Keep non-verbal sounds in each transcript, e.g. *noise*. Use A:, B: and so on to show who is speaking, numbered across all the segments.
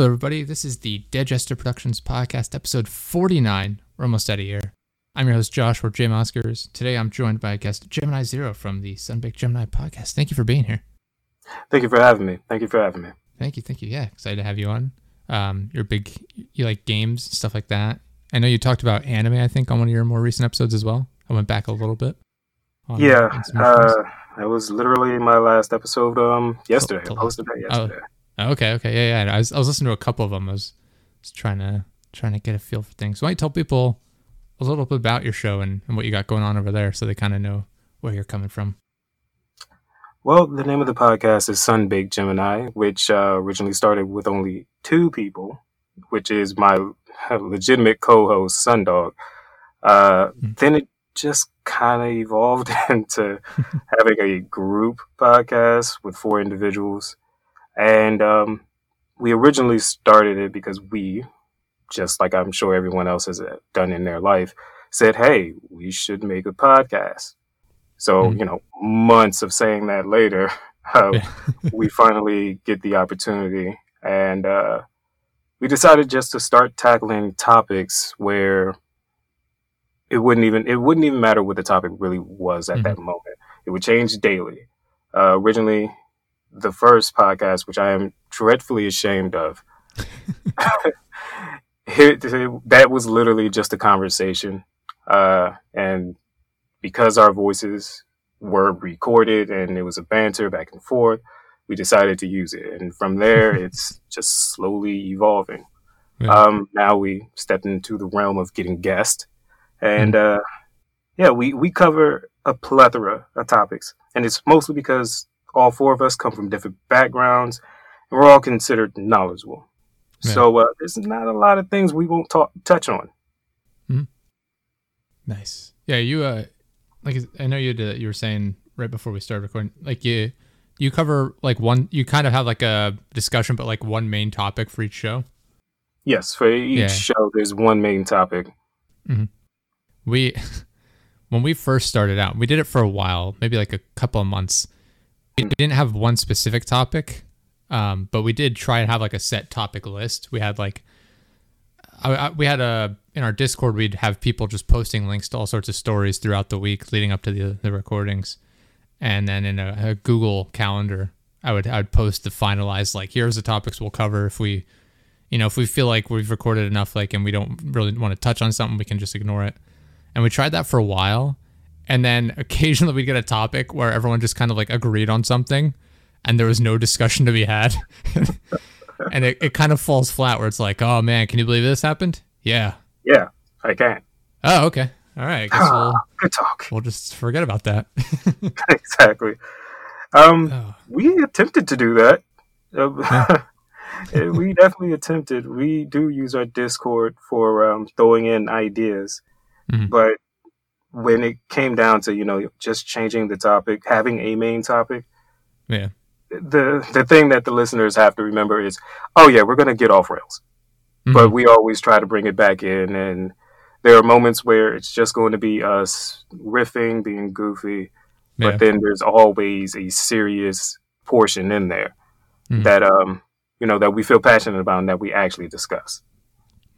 A: Hello, everybody. This is the Digester Productions podcast, episode 49. We're almost out of year. I'm your host, Josh, or Jim Oscars. Today, I'm joined by guest Gemini Zero from the Sunbaked Gemini podcast. Thank you for being here.
B: Thank you for having me. Thank you for having me.
A: Thank you. Thank you. Yeah, excited to have you on. Um, you're big, you like games, stuff like that. I know you talked about anime, I think, on one of your more recent episodes as well. I went back a little bit.
B: on-
A: on
B: Yeah,
A: some
B: uh, that was literally my last episode. Um, yesterday, I posted that yesterday.
A: Oh, okay, okay, yeah, yeah. I was, I was listening to a couple of them. I was, was trying to trying to get a feel for things. Why don't you tell people a little bit about your show and, and what you got going on over there, so they kind of know where you're coming from.
B: Well, the name of the podcast is Sunbaked Gemini, which uh, originally started with only two people, which is my legitimate co-host Sundog. Uh,
A: Mm.
B: Then it just kind of evolved *laughs* into having a group podcast with four individuals, and um, we originally started it because we, just like I'm sure everyone else has uh, done in their life, said, "Hey, we should make a podcast." So
A: Mhm.
B: you know, months of saying that later, *laughs* uh,
A: Yeah. *laughs*
B: we finally get the opportunity, and uh, we decided just to start tackling topics where it wouldn't even it wouldn't even matter what the topic really was at that moment. It would change daily. Uh, originally, the first podcast, which I am dreadfully ashamed of, *laughs* it, it- that was literally just a conversation, uh, and because our voices were recorded and it was a banter back and forth, we decided to use it, and from there, *laughs* it's just slowly evolving.
A: Yeah.
B: Um, now we stepped into the realm of getting guests, and uh, yeah, we we cover a plethora of topics, and it's mostly because all four of us come from different backgrounds, and we're all considered knowledgeable.
A: Yeah.
B: So uh, there's not a lot of things we won't talk touch on.
A: Nice. Yeah, you uh, like I know you did. You were saying right before we started recording, like you you cover like one. You kind of have like a discussion, but like one main topic for each show.
B: Yes, for each
A: Yeah.
B: show, there's one main topic.
A: we *laughs* when we first started out we did it for a while maybe like a couple of months we didn't have one specific topic um, but we did try and have like a set topic list. We had like I, I, we had a in our discord we'd have people just posting links to all sorts of stories throughout the week leading up to the, the recordings. And then in a, a google calendar i would i would post the finalized like here's the topics we'll cover. If we you know if we feel like we've recorded enough like and we don't really want to touch on something we can just ignore it. And we tried that for a while and then occasionally we'd get a topic where everyone just kind of like agreed on something and there was no discussion to be had *laughs* and it, it kind of falls flat where it's like oh man can you believe this happened yeah
B: Yeah, I can.
A: oh okay all right i guess we'll,
B: Good talk.
A: we'll just forget about that *laughs* *laughs*
B: exactly. Um,
A: oh,
B: we attempted to do that. Uh, we definitely attempted. We do use our Discord for um, throwing in ideas,
A: Mhm.
B: but when it came down to you know just changing the topic, having a main topic,
A: yeah
B: the the thing that the listeners have to remember is, oh yeah, we're gonna get off rails, but
A: Mhm.
B: we always try to bring it back in, and there are moments where it's just going to be us riffing, being goofy,
A: yeah
B: but then there's always a serious portion in there
A: Mhm.
B: that um you know that we feel passionate about and that we actually discuss.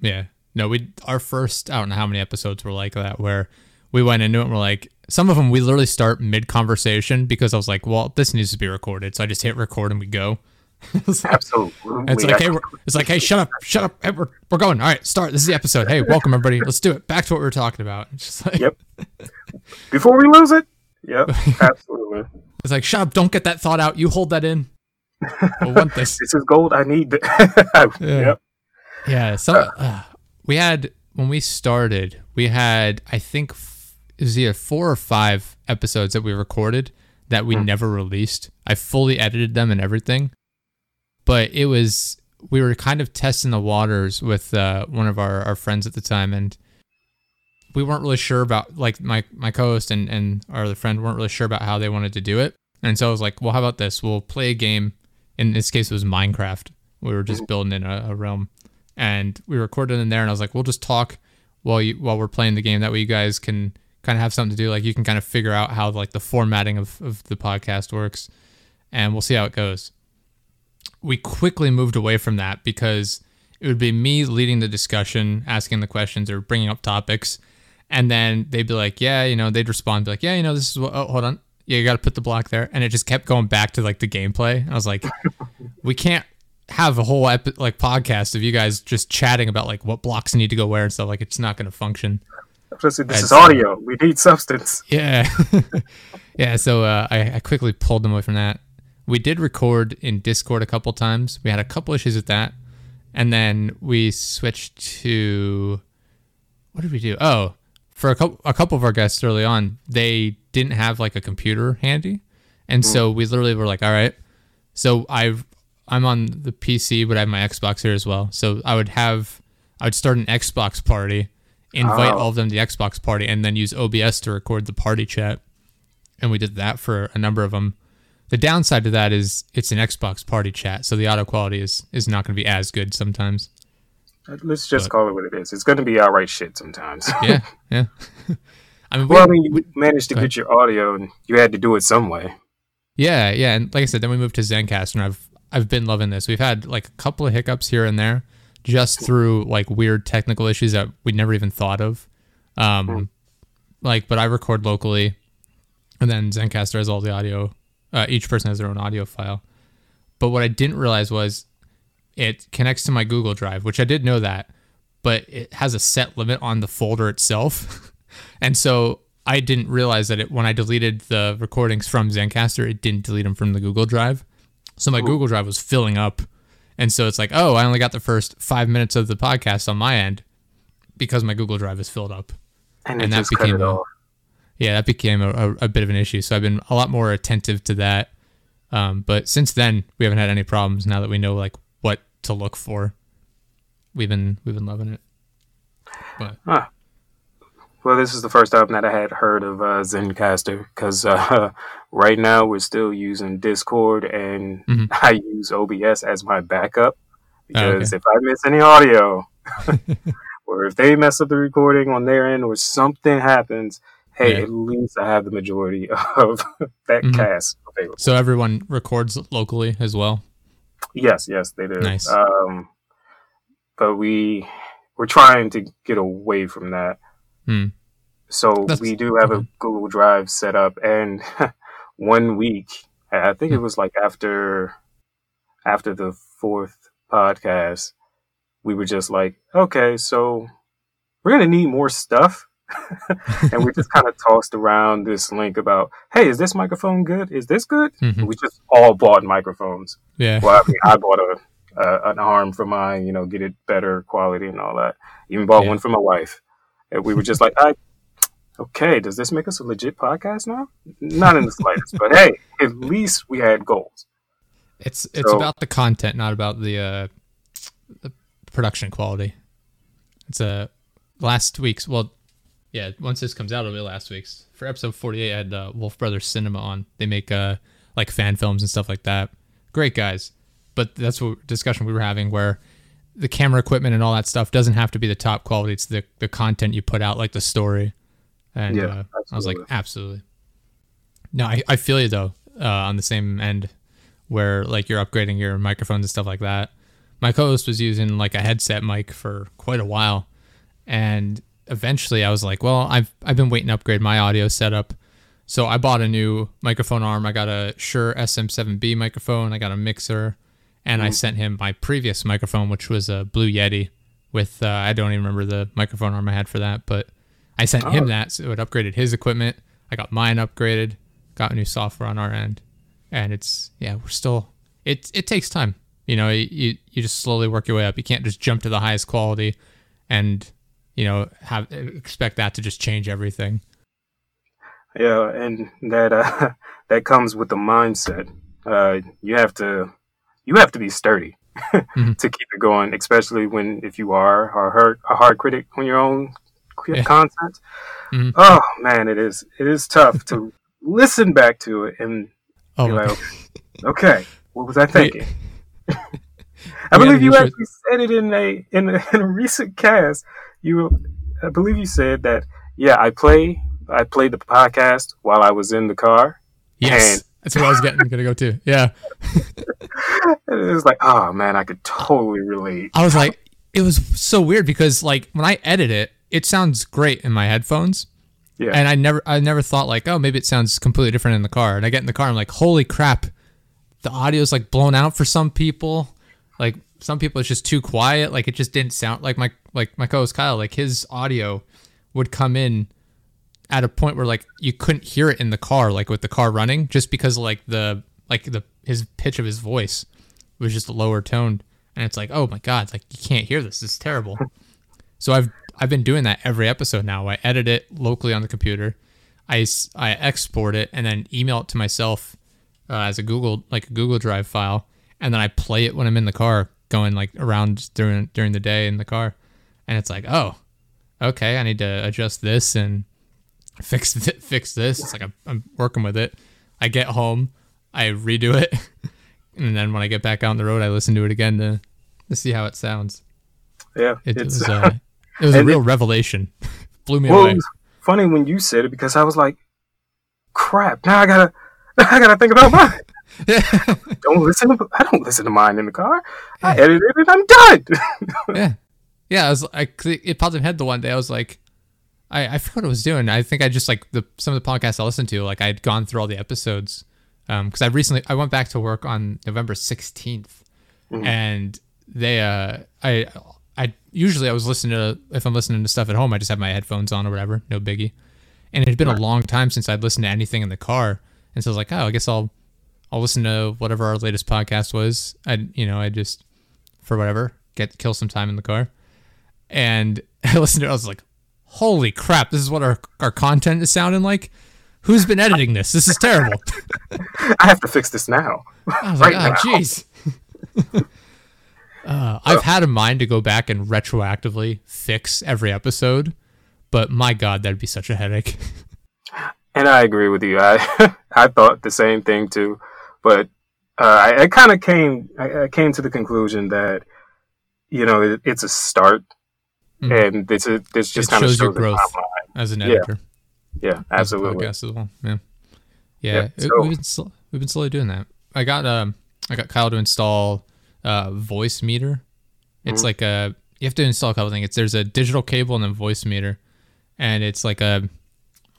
A: Yeah. No, we our first I don't know how many episodes were like that where we went into it and we're like some of them we literally start mid conversation because I was like, well, this needs to be recorded, so I just hit record and we go. *laughs* it's like,
B: Absolutely.
A: it's like, hey, it's like, hey, shut up, shut up, hey, we're, we're going. All right, start. This is the episode. Hey, welcome everybody. Let's do it. Back to what we were talking about. It's just like,
B: Yep. before we lose it. Yep, *laughs* absolutely.
A: it's like, shut up, don't get that thought out. You hold that in. *laughs* I want this.
B: This is gold. I need. The- Yep.
A: Yeah, so uh, we had when we started, we had I think was either four or five episodes that we recorded that we never released. I fully edited them and everything, but it was we were kind of testing the waters with uh, one of our, our friends at the time, and we weren't really sure about like my my co-host and and our other friend weren't really sure about how they wanted to do it, and so I was like, well, how about this? We'll play a game. In this case, it was Minecraft. We were just building in a, a realm, and we recorded in there. And I was like, we'll just talk while you while we're playing the game. That way, you guys can kind of have something to do. Like you can kind of figure out how like the formatting of, of the podcast works, and we'll see how it goes. we quickly moved away from that because it would be me leading the discussion, asking the questions or bringing up topics, and then they'd be like, "Yeah, you know," they'd respond, be like, "Yeah, you know, this is what." Oh, hold on, yeah, you got to put the block there, and it just kept going back to like the gameplay. And I was like, *laughs* we can't have a whole epi- like podcast of you guys just chatting about like what blocks need to go where and stuff. Like it's not going to function.
B: This is audio. We need substance. *laughs*
A: Yeah, *laughs* yeah. So uh, I, I quickly pulled them away from that. We did record in Discord a couple times. We had a couple issues with that, and then we switched to what did we do? Oh, for a couple a couple of our guests early on, they didn't have like a computer handy, and so we literally were like, all right. So I've I'm on the PC, but I have my Xbox here as well. So I would have I would start an Xbox party, invite
B: Oh.
A: all of them to the Xbox party, and then use OBS to record the party chat. And we did that for a number of them. The downside to that is it's an Xbox party chat, so the audio quality is is not going to be as good sometimes.
B: Uh, let's just
A: But-
B: call it what it is. It's going to be outright shit sometimes. *laughs*
A: Yeah, yeah. *laughs* I mean, we,
B: well, I mean, you
A: we-
B: managed to get your audio, and you had to do it some way.
A: Yeah, yeah, and like I said, then we moved to ZenCast, and I've I've been loving this. We've had like a couple of hiccups here and there, just through like weird technical issues that we never even thought of. Um, like, but I record locally, and then Zencastr has all the audio. Uh, each person has their own audio file. But what I didn't realize was it connects to my Google Drive, which I did know that, but it has a set limit on the folder itself. *laughs* and so I didn't realize that it when I deleted the recordings from Zencastr, it didn't delete them from the Google Drive. So my Google Drive was filling up. And so it's like, oh, I only got the first five minutes of the podcast on my end because my Google Drive is filled up.
B: And,
A: And that became a- Yeah, that became a, a, a bit of an issue. So I've been a lot more attentive to that. Um, but since then, we haven't had any problems. Now that we know like what to look for, we've been we've been loving it. But
B: Well, this is the first time that I had heard of uh, Zencastr because uh, *laughs* right now we're still using Discord and
A: Mhm. *laughs*
B: I use OBS as my backup
A: Oh,
B: because if I miss any audio *laughs* or if they mess up the recording on their end or something happens, hey,
A: Yeah.
B: at least I have the majority of that
A: Mhm.
B: cast available.
A: so everyone records locally as well.
B: Yes, yes, they do.
A: Nice.
B: Um, but we we're trying to get away from that.
A: Hmm.
B: So
A: That's-
B: we do have a. Google Drive set up, and *laughs* one week, I think it
A: Hmm.
B: was like after after the fourth podcast, we were just like, okay, so we're gonna need more stuff. *laughs* and we just kind of *laughs* tossed around this link about, hey, is this microphone good? Is this good?
A: Mhm.
B: We just all bought microphones
A: Yeah.
B: well, I, mean, I bought a, a an arm for mine, you know, get it better quality and all that. Even bought
A: Yeah.
B: one for my wife. And we were just like, I, okay, does this make us a legit podcast now? Not in the slightest, but hey, at least we had goals.
A: It's it's
B: So-
A: about the content, not about the uh, the production quality. It's a last week's. Well, yeah. Once this comes out, it'll be last week's. For episode forty eight, I had uh, Wolf Brothers Cinema on. They make uh like fan films and stuff like that. Great guys, but that's what discussion we were having where the camera equipment and all that stuff doesn't have to be the top quality. It's the the content you put out, like the story. And
B: Yeah,
A: uh, I was like,
B: absolutely.
A: No, I, I feel you though. Uh, on the same end, where like you're upgrading your microphones and stuff like that. My co-host was using like a headset mic for quite a while, and eventually I was like, well, I've I've been waiting to upgrade my audio setup, so I bought a new microphone arm. I got a Shure SM7B microphone. I got a mixer, and I sent him my previous microphone, which was a Blue Yeti. With uh, I don't even remember the microphone arm I had for that, but I sent him
B: Oh.
A: that, so it upgraded his equipment. I got mine upgraded, got new software on our end, and it's yeah, we're still it it takes time. You know, you you just slowly work your way up. You can't just jump to the highest quality, and you know have expect that to just change everything.
B: Yeah, and that uh, *laughs* that comes with the mindset. Uh, you have to you have to be sturdy *laughs*
A: Mhm.
B: to keep it going, especially when if you are a hard, a hard critic on your own
A: Yeah.
B: content.
A: Mhm.
B: Oh man, it is it is tough to *laughs* listen back to it and
A: Oh,
B: be like, okay, what was I thinking? *laughs* I believe
A: had
B: you actually said it in a in a, in a recent cast. You, I believe you said that. Yeah, I play I played the podcast while I was in the car.
A: yes, that's what I was getting gonna go to. Yeah,
B: it was like, oh man, I could totally relate.
A: I was like, it was so weird because like when I edit it, it sounds great in my headphones.
B: Yeah.
A: And I never I never thought like, oh, maybe it sounds completely different in the car. And I get in the car, I'm like, holy crap, the audio's like blown out for some people. Like some people it's just too quiet. Like it just didn't sound like my like my co-host Kyle, like his audio would come in at a point where like you couldn't hear it in the car, like with the car running, just because like the like the his pitch of his voice was just lower toned. And it's like, oh my god, like you can't hear this. Is terrible. so I've I've been doing that every episode now. I edit it locally on the computer. I, I export it and then email it to myself uh, as a Google like a Google Drive file, and then I play it when I'm in the car going like around during during the day in the car, and it's like, oh, okay, I need to adjust this and fix *laughs* th- fix this. It's like I'm, I'm working with it. I get home, I redo it, *laughs* and then when I get back out on the road, I listen to it again to to see how it sounds.
B: Yeah,
A: It
B: it's
A: was uh, *laughs* it was a real revelation. Blew me
B: well,
A: away.
B: it was funny when you said it because I was like, crap. Now I gotta, now I gotta think about mine. don't listen to. I don't listen to mine in the car. I
A: Yeah.
B: edited it. I'm done.
A: yeah, yeah. I was I it popped in my head the one day. I was like, I I forgot what I was doing. I think I just like the some of the podcasts I listened to. Like I had gone through all the episodes. Um, because I recently I went back to work on November 16th and they uh I I usually I was listening to if I'm listening to stuff at home I just have my headphones on or whatever no biggie and it had been a long time since I'd listened to anything in the car and so I was like oh I guess I'll I'll listen to whatever our latest podcast was I you know I just for whatever get kill some time in the car and *laughs* I listened to it I was like holy crap this is what our our content is sounding like who's been editing this this is terrible *laughs* *laughs*
B: I have to fix this now.
A: I was *laughs*
B: Right
A: like, oh,
B: now.
A: jeez. uh, I've had a mind to go back and retroactively fix every episode, but my God, that'd be such a headache.
B: And I agree with you. I I thought the same thing too, but uh, I, I kind of came I, I came to the conclusion that you know it, it's a start,
A: Mhm.
B: and this is this just
A: It
B: kind of
A: shows
B: shows
A: your growth. As an
B: Yeah,
A: editor,
B: Yeah,
A: as a
B: absolutely.
A: as well. Yeah, yeah.
B: Yeah, so-
A: we've been sl- we've been slowly doing that. I got um I got Kyle to install uh Voicemeeter. It's
B: Mhm.
A: like a you have to install a couple things. It's, there's a digital cable and a Voicemeeter, and it's like a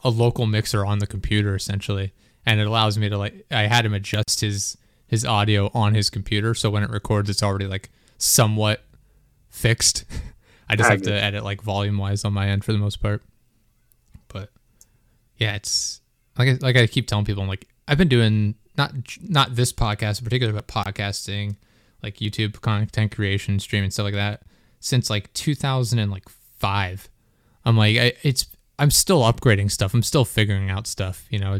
A: a local mixer on the computer essentially, and it allows me to like I had him adjust his his audio on his computer, so when it records, it's already like somewhat fixed. *laughs* I just
B: I
A: have to edit like volume wise on my end for the most part. But yeah, it's like I, like I keep telling people, I'm like I've been doing not not this podcast in particular, but podcasting, like YouTube content creation, streaming stuff like that since like 2005. I'm like I, it's I'm still upgrading stuff. I'm still figuring out stuff. You know,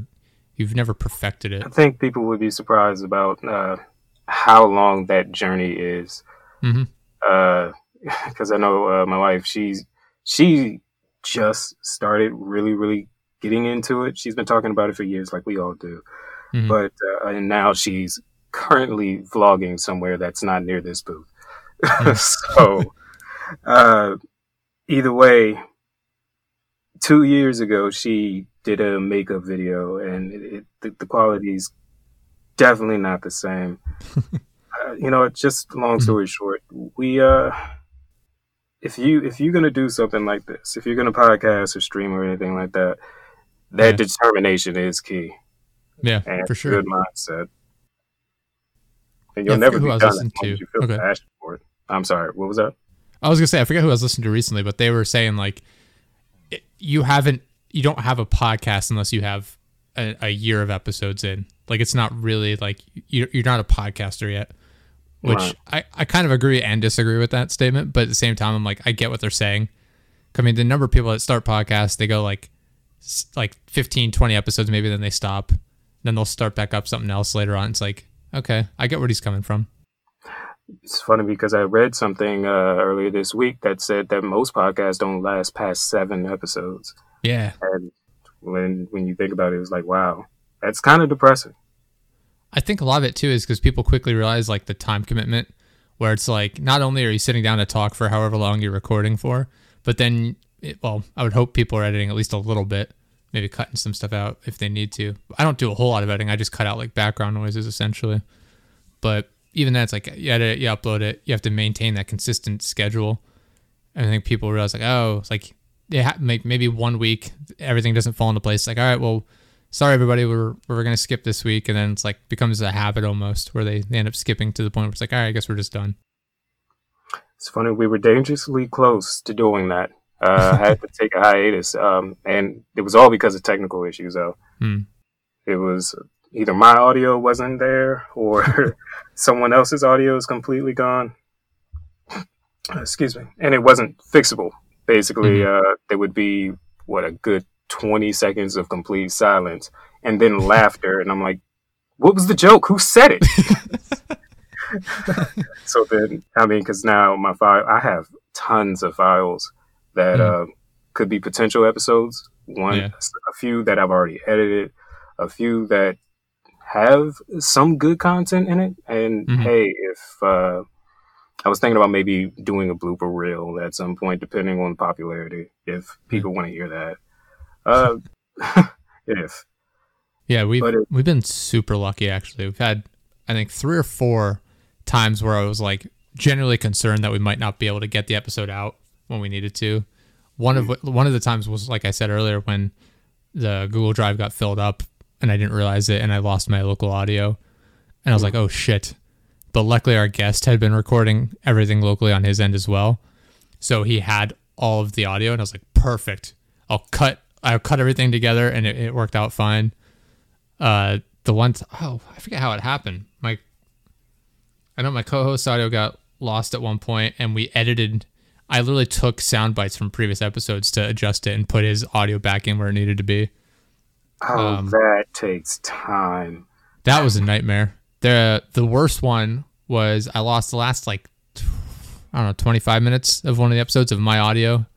A: you've never perfected it.
B: I think people would be surprised about uh, how long that journey is.
A: Mhm. *laughs*
B: Because I know uh, my wife, she's she just started really, really getting into it. She's been talking about it for years, like we all do.
A: Mhm.
B: But uh, and now she's currently vlogging somewhere that's not near this booth. *laughs* so, uh, either way, two years ago she did a makeup video, and it, it, the, the quality is definitely not the same. *laughs* uh, you know, just long story short, we uh, if you if you're gonna do something like this, if you're gonna podcast or stream or anything like that, that
A: Yeah.
B: determination is key
A: Yeah,
B: and
A: for sure.
B: good mindset. And you'll
A: Yeah,
B: never be
A: I was
B: done as you feel
A: Okay.
B: passion for it. I'm sorry. What was that?
A: I was gonna say I forget who I was listening to recently, but they were saying like it, you haven't you don't have a podcast unless you have a, a year of episodes in. Like it's not really like you, you're not a podcaster yet. Which
B: Right.
A: I, I kind of agree and disagree with that statement, but at the same time I'm like I get what they're saying. I mean the number of people that start podcasts they go like like 15 20 episodes maybe then they stop then they'll start back up something else later on it's like okay i get where he's coming from
B: It's funny because I read something uh, earlier this week that said that most podcasts don't last past seven episodes.
A: yeah
B: And when when you think about it, it's like, wow, that's kind of depressing.
A: I think a lot of it too is because people quickly realize like the time commitment, where it's like not only are you sitting down to talk for however long you're recording for, but then, it, well, I would hope people are editing at least a little bit, maybe cutting some stuff out if they need to. I don't do a whole lot of editing. I just cut out like background noises essentially. But even that's like you edit it, you upload it, you have to maintain that consistent schedule. And I think people realize like, oh, it's like maybe one week everything doesn't fall into place. Like, all right, well, sorry everybody, we're we're gonna skip this week, and then it's like becomes a habit almost where they, they end up skipping to the point where it's like, all right, I guess we're just done.
B: It's funny we were dangerously close to doing that. Uh, I had to *laughs* take a hiatus, um, and it was all because of technical issues. Though
A: Hmm.
B: it was either my audio wasn't there or *laughs* someone else's audio is completely gone. Excuse me, and it wasn't fixable. Basically, uh, there would be what a good twenty seconds of complete silence, and then laughter, and I'm like, "What was the joke? Who said it?" *laughs* *laughs* so then, I mean, because now my file, I have tons of files that
A: Mm.
B: uh, could be potential episodes. One,
A: Yeah.
B: a few that I've already edited, a few that have some good content in it. And
A: Mhm.
B: hey, if uh, I was thinking about maybe doing a blooper reel at some point, depending on popularity, if people want to hear that. Uh, *laughs* if
A: Yeah, we've
B: it-
A: we've been super lucky actually. We've had I think three or four times where I was like genuinely concerned that we might not be able to get the episode out when we needed to. One of one of the times was like I said earlier when the Google Drive got filled up and I didn't realize it and I lost my local audio and I was like, "Oh shit." But luckily our guest had been recording everything locally on his end as well. So he had all of the audio and I was like, "Perfect. I'll cut I'll cut everything together and it, it worked out fine." uh the one t- oh i forget how it happened my i know my co-host audio got lost at one point and we edited i literally took sound bites from previous episodes to adjust it and put his audio back in where it needed to be
B: oh,
A: Um,
B: that takes time.
A: that was a nightmare the the worst one was i lost the last like I don't know 25 minutes of one of the episodes of my audio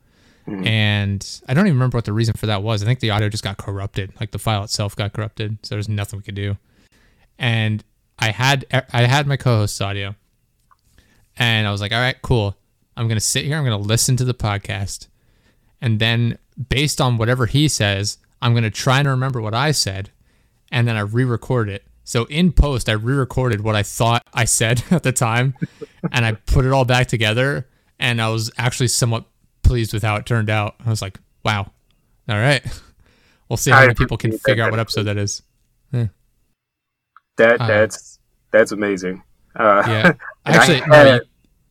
B: Mhm.
A: and i don't even remember what the reason for that was. I think the audio just got corrupted. Like the file itself got corrupted. So there's nothing we could do. And i had i had my co-host's audio. And i was like all right cool. I'm gonna sit here. I'm gonna listen to the podcast. And then based on whatever he says i'm gonna try and remember what i said. And then i re-record it. So in post i re-recorded what i thought i said *laughs* at the time. And i put it all back together. And i was actually somewhat pleased with how it turned out i was like wow all right *laughs* we'll see how
B: I
A: many people can figure out what episode that is
B: That
A: Uh,
B: that's that's amazing. Uh,
A: Yeah. *laughs*
B: and I
A: Actually, no, you,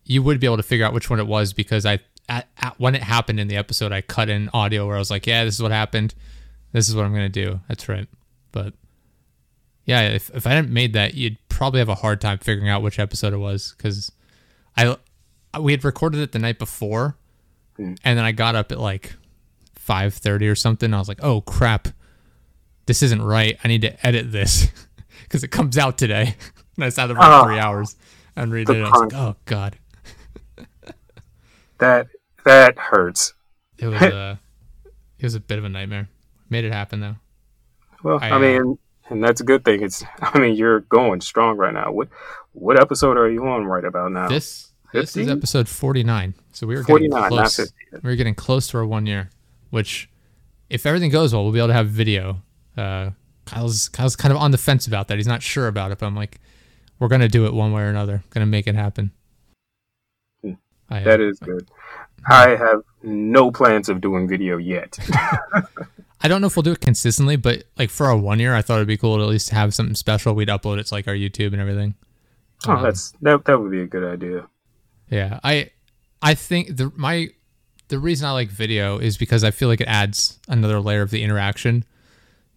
A: you would be able to figure out which one it was because I, at, at, when it happened in the episode, I cut in audio where I was like, yeah, this is what happened. This is what I'm going to do. That's right. But yeah, if, if I hadn't made that, you'd probably have a hard time figuring out which episode it was because I, we had recorded it the night before
B: Hmm.
A: and then I got up at like 5.30 or something. I was like, oh crap, this isn't right. I need to edit this *laughs* because it comes out today. *laughs* and I sat there for
B: Ah.
A: three hours and read it. I was like, oh god, *laughs*
B: that that hurts.
A: it was a it was a bit of a nightmare. Made it happen though.
B: Well,
A: I,
B: I,
A: uh,
B: mean, and that's a good thing. It's I mean, you're going strong right now. What what episode are you on right about now?
A: This this is episode forty nine. So we were getting close. We were getting close to our one year, which if everything goes well, we'll be able to have video. Uh, Kyle's Kyle's kind of on the fence about that. He's not sure about it, but I'm like, we're gonna do it one way or another. Gonna make it happen.
B: Hmm.
A: I, uh,
B: That is good. I have no plans of doing video yet. *laughs*
A: I don't know if we'll do it consistently, but like for our one year, I thought it'd be cool to at least have something special. We'd upload it to like our YouTube and everything.
B: oh,
A: Um,
B: that's that. That would be a good idea.
A: Yeah, I I think the my the reason I like video is because I feel like it adds another layer of the interaction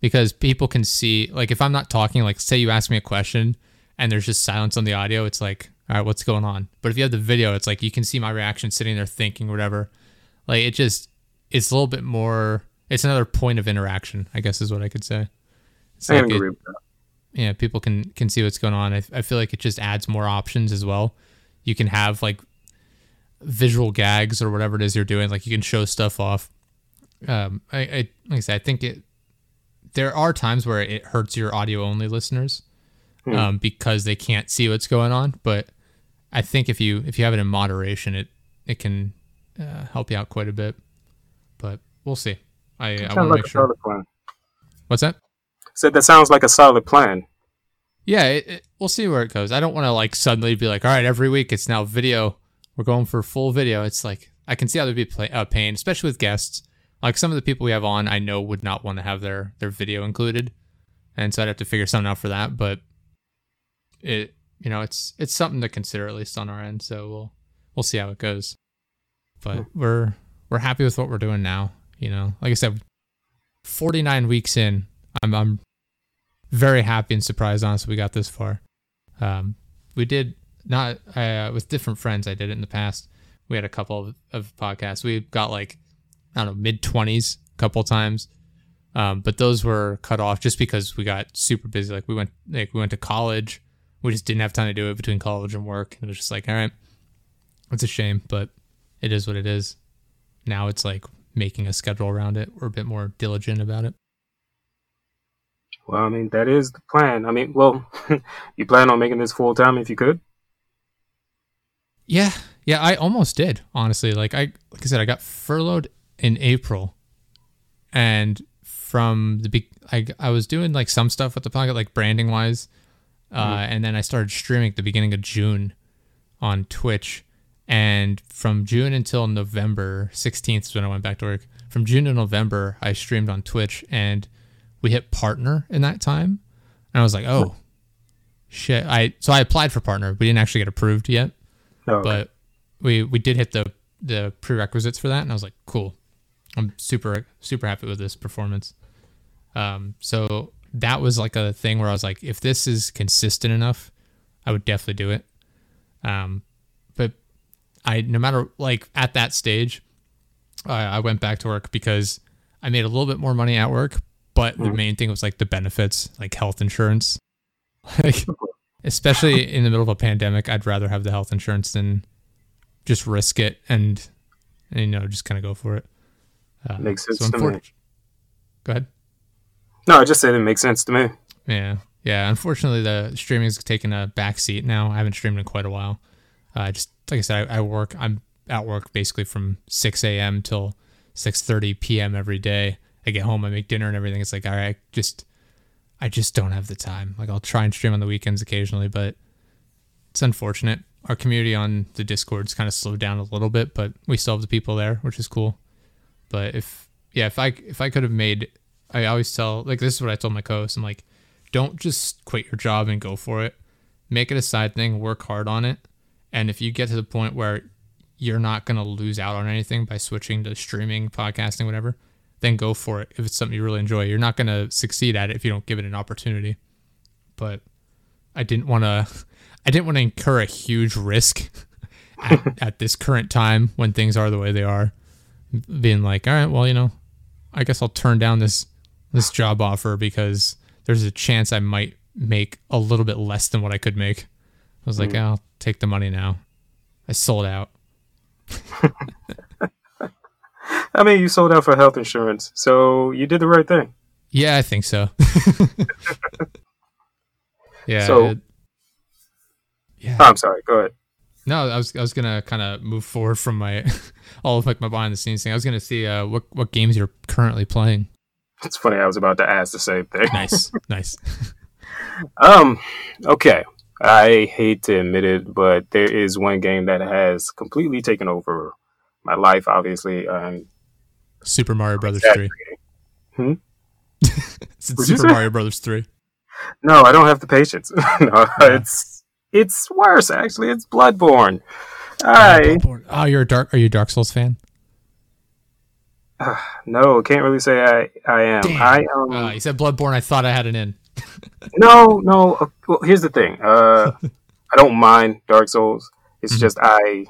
A: because people can see like if I'm not talking like say you ask me a question and there's just silence on the audio it's like all right what's going on but if you have the video it's like you can see my reaction sitting there thinking whatever like it just it's a little bit more it's another point of interaction I guess is what I could say it's
B: I
A: like it-
B: agree with that.
A: yeah, people can can see what's going on. I, I feel like it just adds more options as well. You can have like visual gags or whatever it is you're doing. Like you can show stuff off. Um, I, I like I said, I think it. There are times where it hurts your audio only listeners,
B: Hmm.
A: um, because they can't see what's going on. But I think if you if you have it in moderation, it it can uh, help you out quite a bit. But we'll see. I, I want to
B: like
A: make sure.
B: plan.
A: What's that?
B: Said that sounds like a solid plan.
A: Yeah, it, it, we'll see where it goes. I don't want to like suddenly be like, all right, every week it's now video. We're going for full video. It's like I can see how there'd be play, uh, pain, especially with guests. Like some of the people we have on, I know would not want to have their their video included, and so I'd have to figure something out for that. But it, you know, it's it's something to consider at least on our end. So we'll we'll see how it goes. But we're we're happy with what we're doing now. You know, like I said, 49 weeks in, I'm I'm very happy and surprised. Honestly, we got this far. Um, we did not uh, with different friends. I did it in the past. We had a couple of, of podcasts. We got like I don't know mid 20s a couple times. Um, but those were cut off just because we got super busy. Like we went like we went to college. We just didn't have time to do it between college and work. And it was just like, all right, it's a shame, but it is what it is. Now it's like making a schedule around it. We're a bit more diligent about it.
B: Well, I mean, that is the plan. I mean, well, *laughs* you plan on making this full time if you could?
A: Yeah. Yeah, I almost did, honestly. Like I like I said, I got furloughed in April. And from the be- I I was doing like some stuff with the pocket, like branding wise. Uh, mm-hmm. and then I started streaming at the beginning of June on Twitch. And from June until November 16th is when I went back to work. From June to November, I streamed on Twitch and we hit partner in that time. And I was like, oh, shit. I So I applied for partner. We didn't actually get approved yet. Oh, okay. But we, we did hit the, the prerequisites for that. And I was like, cool. I'm super, super happy with this performance. Um, so that was like a thing where I was like, if this is consistent enough, I would definitely do it. Um, but I, no matter like at that stage, I, I went back to work because I made a little bit more money at work, but mm-hmm. the main thing was like the benefits, like health insurance. like, *laughs* especially in the middle of a pandemic, I'd rather have the health insurance than just risk it and, and you know just kind of go for it.
B: Uh, Makes sense so to me.
A: Go ahead.
B: No, I just said it makes sense to me.
A: Yeah, yeah. Unfortunately, the streaming's taken a back seat now. I haven't streamed in quite a while. Uh, just like I said, I, I work. I'm at work basically from 6 a.m. till 6:30 p.m. every day. I get home, I make dinner and everything. It's like, all right, just I just don't have the time. Like I'll try and stream on the weekends occasionally, but it's unfortunate. Our community on the Discord's kind of slowed down a little bit, but we still have the people there, which is cool. But if yeah, if I if I could have made I always tell like this is what I told my co-host. I'm like, don't just quit your job and go for it. Make it a side thing, work hard on it. And if you get to the point where you're not gonna lose out on anything by switching to streaming, podcasting, whatever, then go for it. If it's something you really enjoy, you're not gonna succeed at it if you don't give it an opportunity. But I didn't want to. *laughs* I didn't want to incur a huge risk *laughs* at, *laughs* at this current time when things are the way they are. Being like, all right, well, you know, I guess I'll turn down this this job offer because there's a chance I might make a little bit less than what I could make. I was like, mm. I'll take the money now. I sold out.
B: I mean, you sold out for health insurance, so you did the right thing.
A: Yeah, I think so. *laughs* yeah.
B: So, it, yeah. Oh, I'm sorry. Go ahead.
A: No, I was I was gonna kind of move forward from my *laughs* all of like my behind the scenes thing. I was gonna see uh, what what games you're currently playing.
B: It's funny. I was about to ask the same thing.
A: nice, *laughs* nice.
B: um, okay. I hate to admit it, but there is one game that has completely taken over my life. Obviously, um,
A: Super Mario Brothers three. Hmm. *laughs* Super Mario Brothers three.
B: No, I don't have the patience. *laughs* no, yeah. it's it's worse actually. It's Bloodborne. I.
A: Oh, you're a dark. Are you a Dark Souls fan?
B: Uh, *sighs* no, I can't really say I I am. Damn. I um.
A: Uh, you said Bloodborne. I thought I had an in. *laughs*
B: no, no. Uh, well, here's the thing. Uh, I don't mind Dark Souls. It's mm-hmm. just I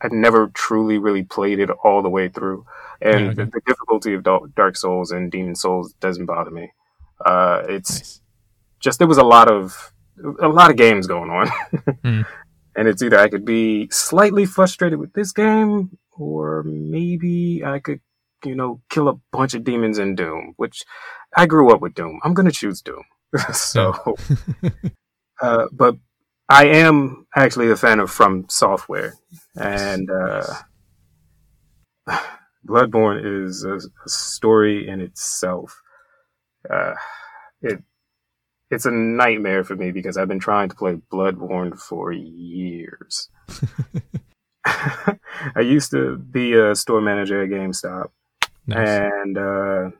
B: I never truly really played it all the way through, and yeah, okay. the, difficulty of Dark Souls and Demon's Souls doesn't bother me. Uh, it's nice. just there was a lot of a lot of games going on, *laughs* mm. and it's either I could be slightly frustrated with this game, or maybe I could you know, kill a bunch of demons in Doom, which I grew up with Doom. I'm going to choose Doom. *laughs* so, *laughs* uh, but I am actually a fan of From Software, and uh, Bloodborne is a, a, story in itself. Uh, it it's a nightmare for me because I've been trying to play Bloodborne for years. *laughs* I used to be a store manager at GameStop, nice. and uh,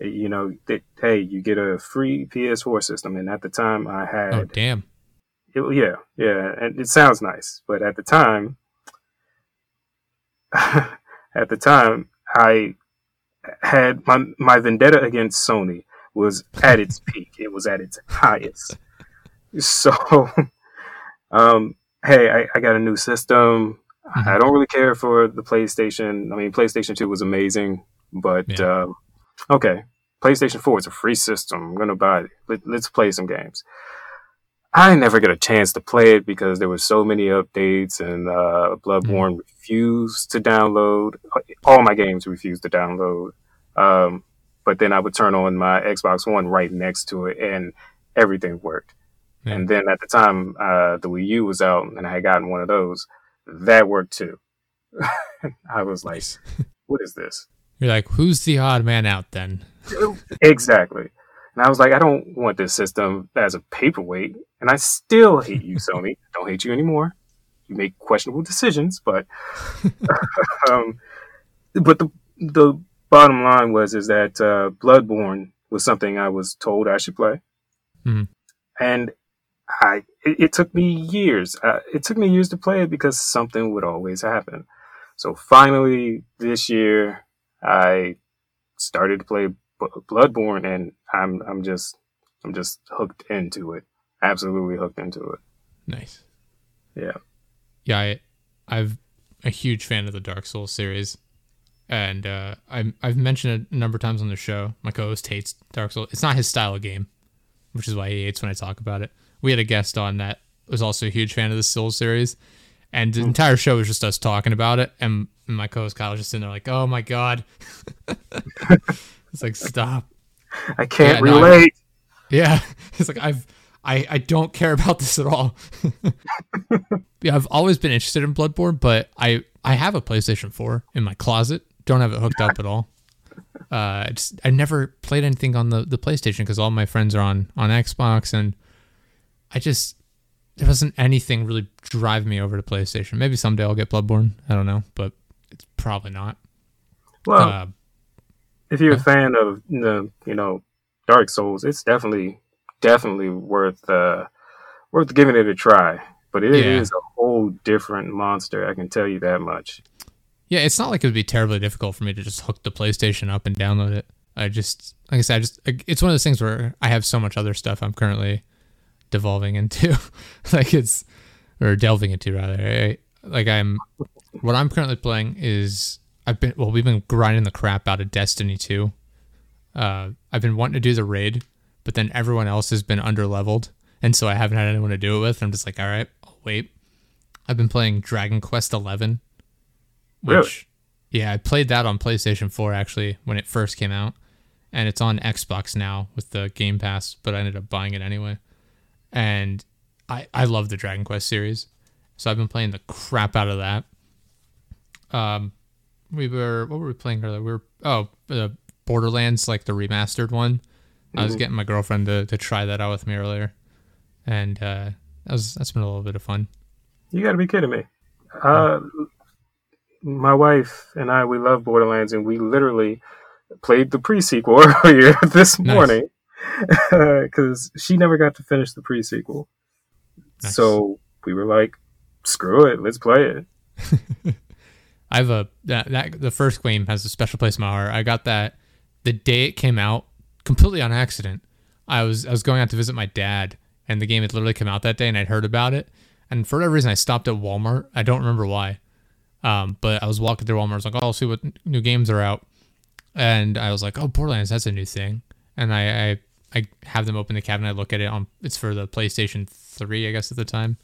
B: you know, they, hey, you get a free PS4 system, and at the time I had.
A: Oh damn!
B: It, yeah, yeah, and it sounds nice, but at the time, *laughs* at the time, I had my my vendetta against Sony was at its *laughs* peak. It was at its highest. So, *laughs* um, hey, I, I, got a new system. Mm-hmm. I don't really care for the PlayStation. I mean, PlayStation Two was amazing, but yeah. uh, okay, PlayStation Four is a free system. I'm gonna buy it. Let, let's play some games. I never get a chance to play it because there were so many updates and uh, Bloodborne mm. Refused to download. All my games refused to download. Um, but then I would turn on my Xbox One right next to it and everything worked. Mm. And then at the time, uh, the Wii U was out and I had gotten one of those. That worked too. *laughs* I was like, *laughs* what is this?
A: You're like, who's the odd man out then? *laughs*
B: exactly. And I was like, I don't want this system as a paperweight. And I still hate you, Sony. don't hate you anymore. You make questionable decisions, but *laughs* um, but the the bottom line was is that uh, Bloodborne was something I was told I should play, mm-hmm. and I it, it, took me years. Uh, it took me years to play it because something would always happen. So finally, this year, I started to play Bloodborne, and I'm I'm just I'm just hooked into it. Absolutely hooked into it.
A: Nice.
B: Yeah.
A: Yeah, I, I've a huge fan of the Dark Souls series, and uh, I I've mentioned it a number of times on the show. My co-host hates Dark Souls. It's not his style of game, which is why he hates when I talk about it. We had a guest on that was also a huge fan of the Souls series, and the hmm. entire show was just us talking about it. And my co-host Kyle was just sitting there like, "Oh my god." *laughs* It's like stop.
B: I can't yeah, relate.
A: No, yeah, *laughs* it's like I've I I don't care about this at all. *laughs* yeah, I've always been interested in Bloodborne, but I I have a PlayStation 4 in my closet. Don't have it hooked up at all. Uh, just I never played anything on the the PlayStation because all my friends are on on Xbox, and I just there wasn't anything really drive me over to PlayStation. Maybe someday I'll get Bloodborne. I don't know, but it's probably not.
B: Well, uh, if you're a fan of the you know Dark Souls, it's definitely definitely worth uh, worth giving it a try. But it yeah. is a whole different monster. I can tell you that much.
A: Yeah, it's not like it would be terribly difficult for me to just hook the PlayStation up and download it. I just, like I said, I just it's one of those things where I have so much other stuff I'm currently devolving into, *laughs* like it's or delving into rather. Like I'm, what I'm currently playing is I've been well, we've been grinding the crap out of Destiny 2. Uh, I've been wanting to do the raid, but then everyone else has been under leveled, and so I haven't had anyone to do it with. I'm just like, all right, I'll wait. I've been playing Dragon Quest 11, which really? yeah, I played that on PlayStation 4 actually when it first came out, and it's on Xbox now with the Game Pass, but I ended up buying it anyway. And I I love the Dragon Quest series, so I've been playing the crap out of that. Um, we were what were we playing earlier? We were oh the Borderlands like the remastered one. Mm-hmm. I was getting my girlfriend to, to try that out with me earlier, and uh, that was that's been a little bit of fun.
B: You got to be kidding me! Uh, my wife and I we love Borderlands, and we literally played the pre-sequel *laughs* earlier this morning *laughs* because nice. she never got to finish the pre-sequel. Nice. So we were like, "Screw it, let's play it." *laughs*
A: I have a that, that the first game has a special place in my heart. I got that the day it came out, completely on accident. I was I was going out to visit my dad, and the game had literally come out that day, and I'd heard about it. And for whatever reason, I stopped at Walmart. I don't remember why, um, but I was walking through Walmart. I was like, "Oh, I'll see what new games are out," and I was like, "Oh, Borderlands, that's a new thing." And I I, I have them open the cabinet. I look at it on it's for the PlayStation Three, I guess at the time.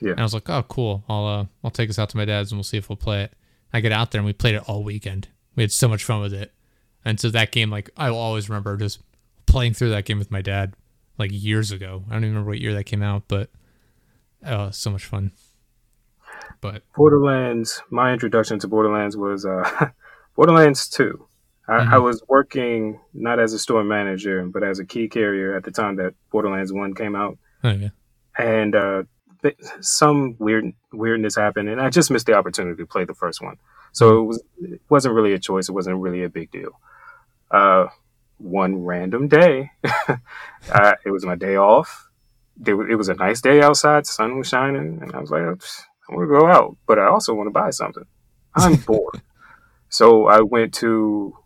A: Yeah. And I was like, "Oh, cool. I'll uh, I'll take this out to my dad's and we'll see if we'll play it." I get out there and we played it all weekend. We had so much fun with it. And so that game, like, I will always remember just playing through that game with my dad, like years ago. I don't even remember what year that came out, but oh, so much fun. But
B: Borderlands, my introduction to Borderlands was uh, *laughs* Borderlands 2. I, mm-hmm. I, was working not as a store manager, but as a key carrier at the time that Borderlands One came out.
A: Oh, yeah.
B: And uh, some weird weirdness happened, and I just missed the opportunity to play the first one. So mm-hmm. it was it wasn't really a choice. It wasn't really a big deal. Uh, one random day, *laughs* uh, it was my day off. It was a nice day outside. Sun was shining, and I was like, I want to go out, but I also want to buy something. I'm *laughs* bored. So I went to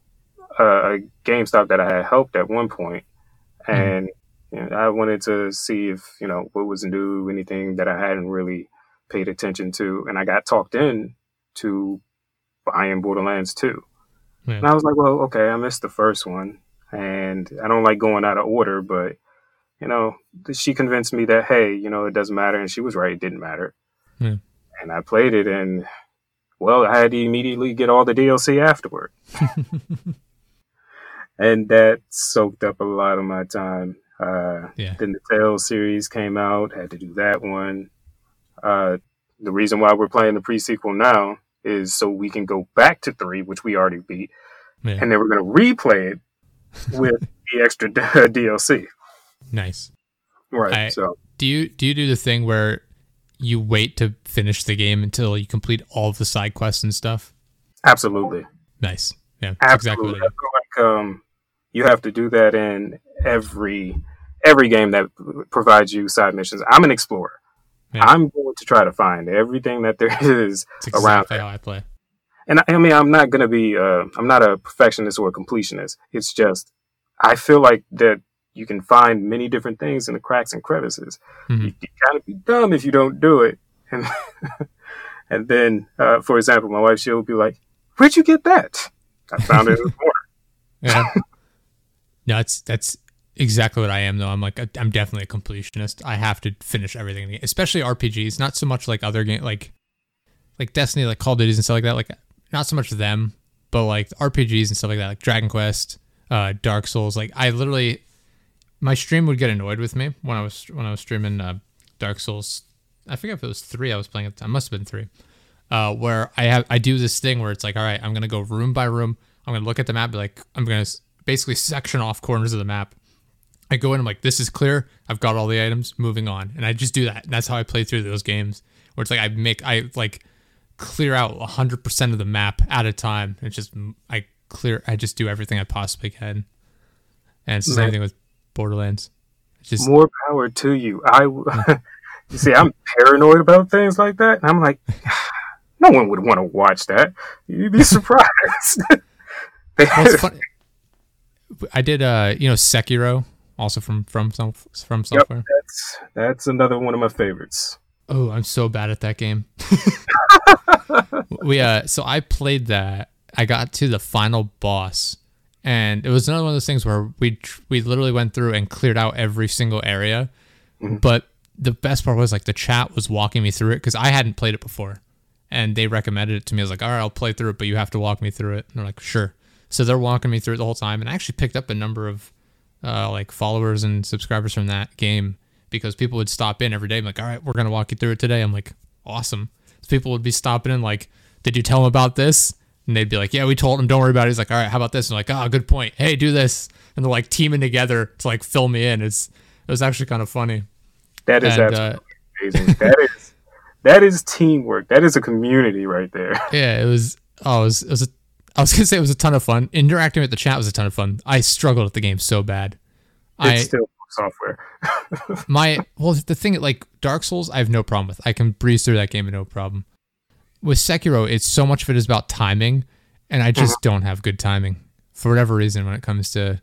B: a GameStop that I had helped at one point, hmm. and you know, I wanted to see if you know what was new, anything that I hadn't really paid attention to, and I got talked in to buying Borderlands 2. Yeah. And I was like, well, okay, I missed the first one, and I don't like going out of order, but you know, she convinced me that hey, you know, it doesn't matter, and she was right, it didn't matter. Yeah. And I played it, and well, I had to immediately get all the DLC afterward. *laughs* and that soaked up a lot of my time. Uh, yeah. Then the Tales series came out, had to do that one. Uh, the reason why we're playing the pre sequel now is so we can go back to three, which we already beat, yeah. and then we're going to replay it with *laughs* the extra *laughs* DLC.
A: Nice.
B: Right. I, so,
A: do you do you do the thing where you wait to finish the game until you complete all the side quests and stuff?
B: Absolutely.
A: Nice. Yeah,
B: Absolutely. exactly. Like, um, you have to do that in every every game that provides you side missions. I'm an explorer. Yeah. I'm going to try to find everything that there *laughs* is
A: exactly
B: around.
A: How I play.
B: And I, I mean, I'm not going to be. Uh, I'm not a perfectionist or a completionist. It's just I feel like that you can find many different things in the cracks and crevices. Mm-hmm. You, you kind of be dumb if you don't do it. And *laughs* and then, uh, for example, my wife she'll be like, "Where'd you get that?" I found it in the *laughs* corner.
A: Yeah. no, that's that's exactly what I am though. I'm like i am definitely a completionist. I have to finish everything, especially RPGs. Not so much like other game like like Destiny, like Call of and stuff like that. Like not so much them, but like RPGs and stuff like that, like Dragon Quest, uh, Dark Souls. Like I literally my stream would get annoyed with me when I was when I was streaming uh, Dark Souls. I forget if it was three I was playing at the time. Must have been three. Uh, where I have I do this thing where it's like, all right, I'm gonna go room by room. I'm gonna look at the map, be like, I'm gonna basically section off corners of the map. I go in, I'm like, this is clear. I've got all the items. Moving on, and I just do that. And that's how I play through those games. Where it's like I make I like clear out 100% of the map at a time. It's just I clear. I just do everything I possibly can. And it's the same thing with Borderlands.
B: just more power to you. I *laughs* you see, I'm paranoid about things like that, and I'm like, *sighs* no one would want to watch that. You'd be *laughs* surprised. *laughs*
A: well, funny. I did, uh, you know, Sekiro, also from from some from software. Yep,
B: that's that's another one of my favorites.
A: Oh, I'm so bad at that game. we uh, so I played that. I got to the final boss and it was another one of those things where we we literally went through and cleared out every single area. Mm-hmm. But the best part was like the chat was walking me through it because I hadn't played it before, and they recommended it to me. I was like, all right, I'll play through it, but you have to walk me through it. And they're like, sure. So they're walking me through it the whole time, and I actually picked up a number of uh, like followers and subscribers from that game because people would stop in every day. I'm like, all right, we're gonna walk you through it today. I'm like, awesome. So people would be stopping in like, did you tell them about this? And they'd be like, "Yeah, we told him, don't worry about it." He's like, "All right, how about this?" And like, "Oh, good point. Hey, do this." And they're like teaming together to like fill me in. It's it was actually kind of funny.
B: That is and, uh, amazing. that is that is teamwork. That is a community right there. *laughs*
A: Yeah, it was. Oh, it was. It was a, I was gonna say it was a ton of fun. Interacting with the chat was a ton of fun. I struggled with the game so bad.
B: It's I, still software. *laughs*
A: my well, the thing like Dark Souls, I have no problem with. I can breeze through that game with no problem with Sekiro, it's so much of it is about timing, and I just uh-huh. don't have good timing for whatever reason when it comes to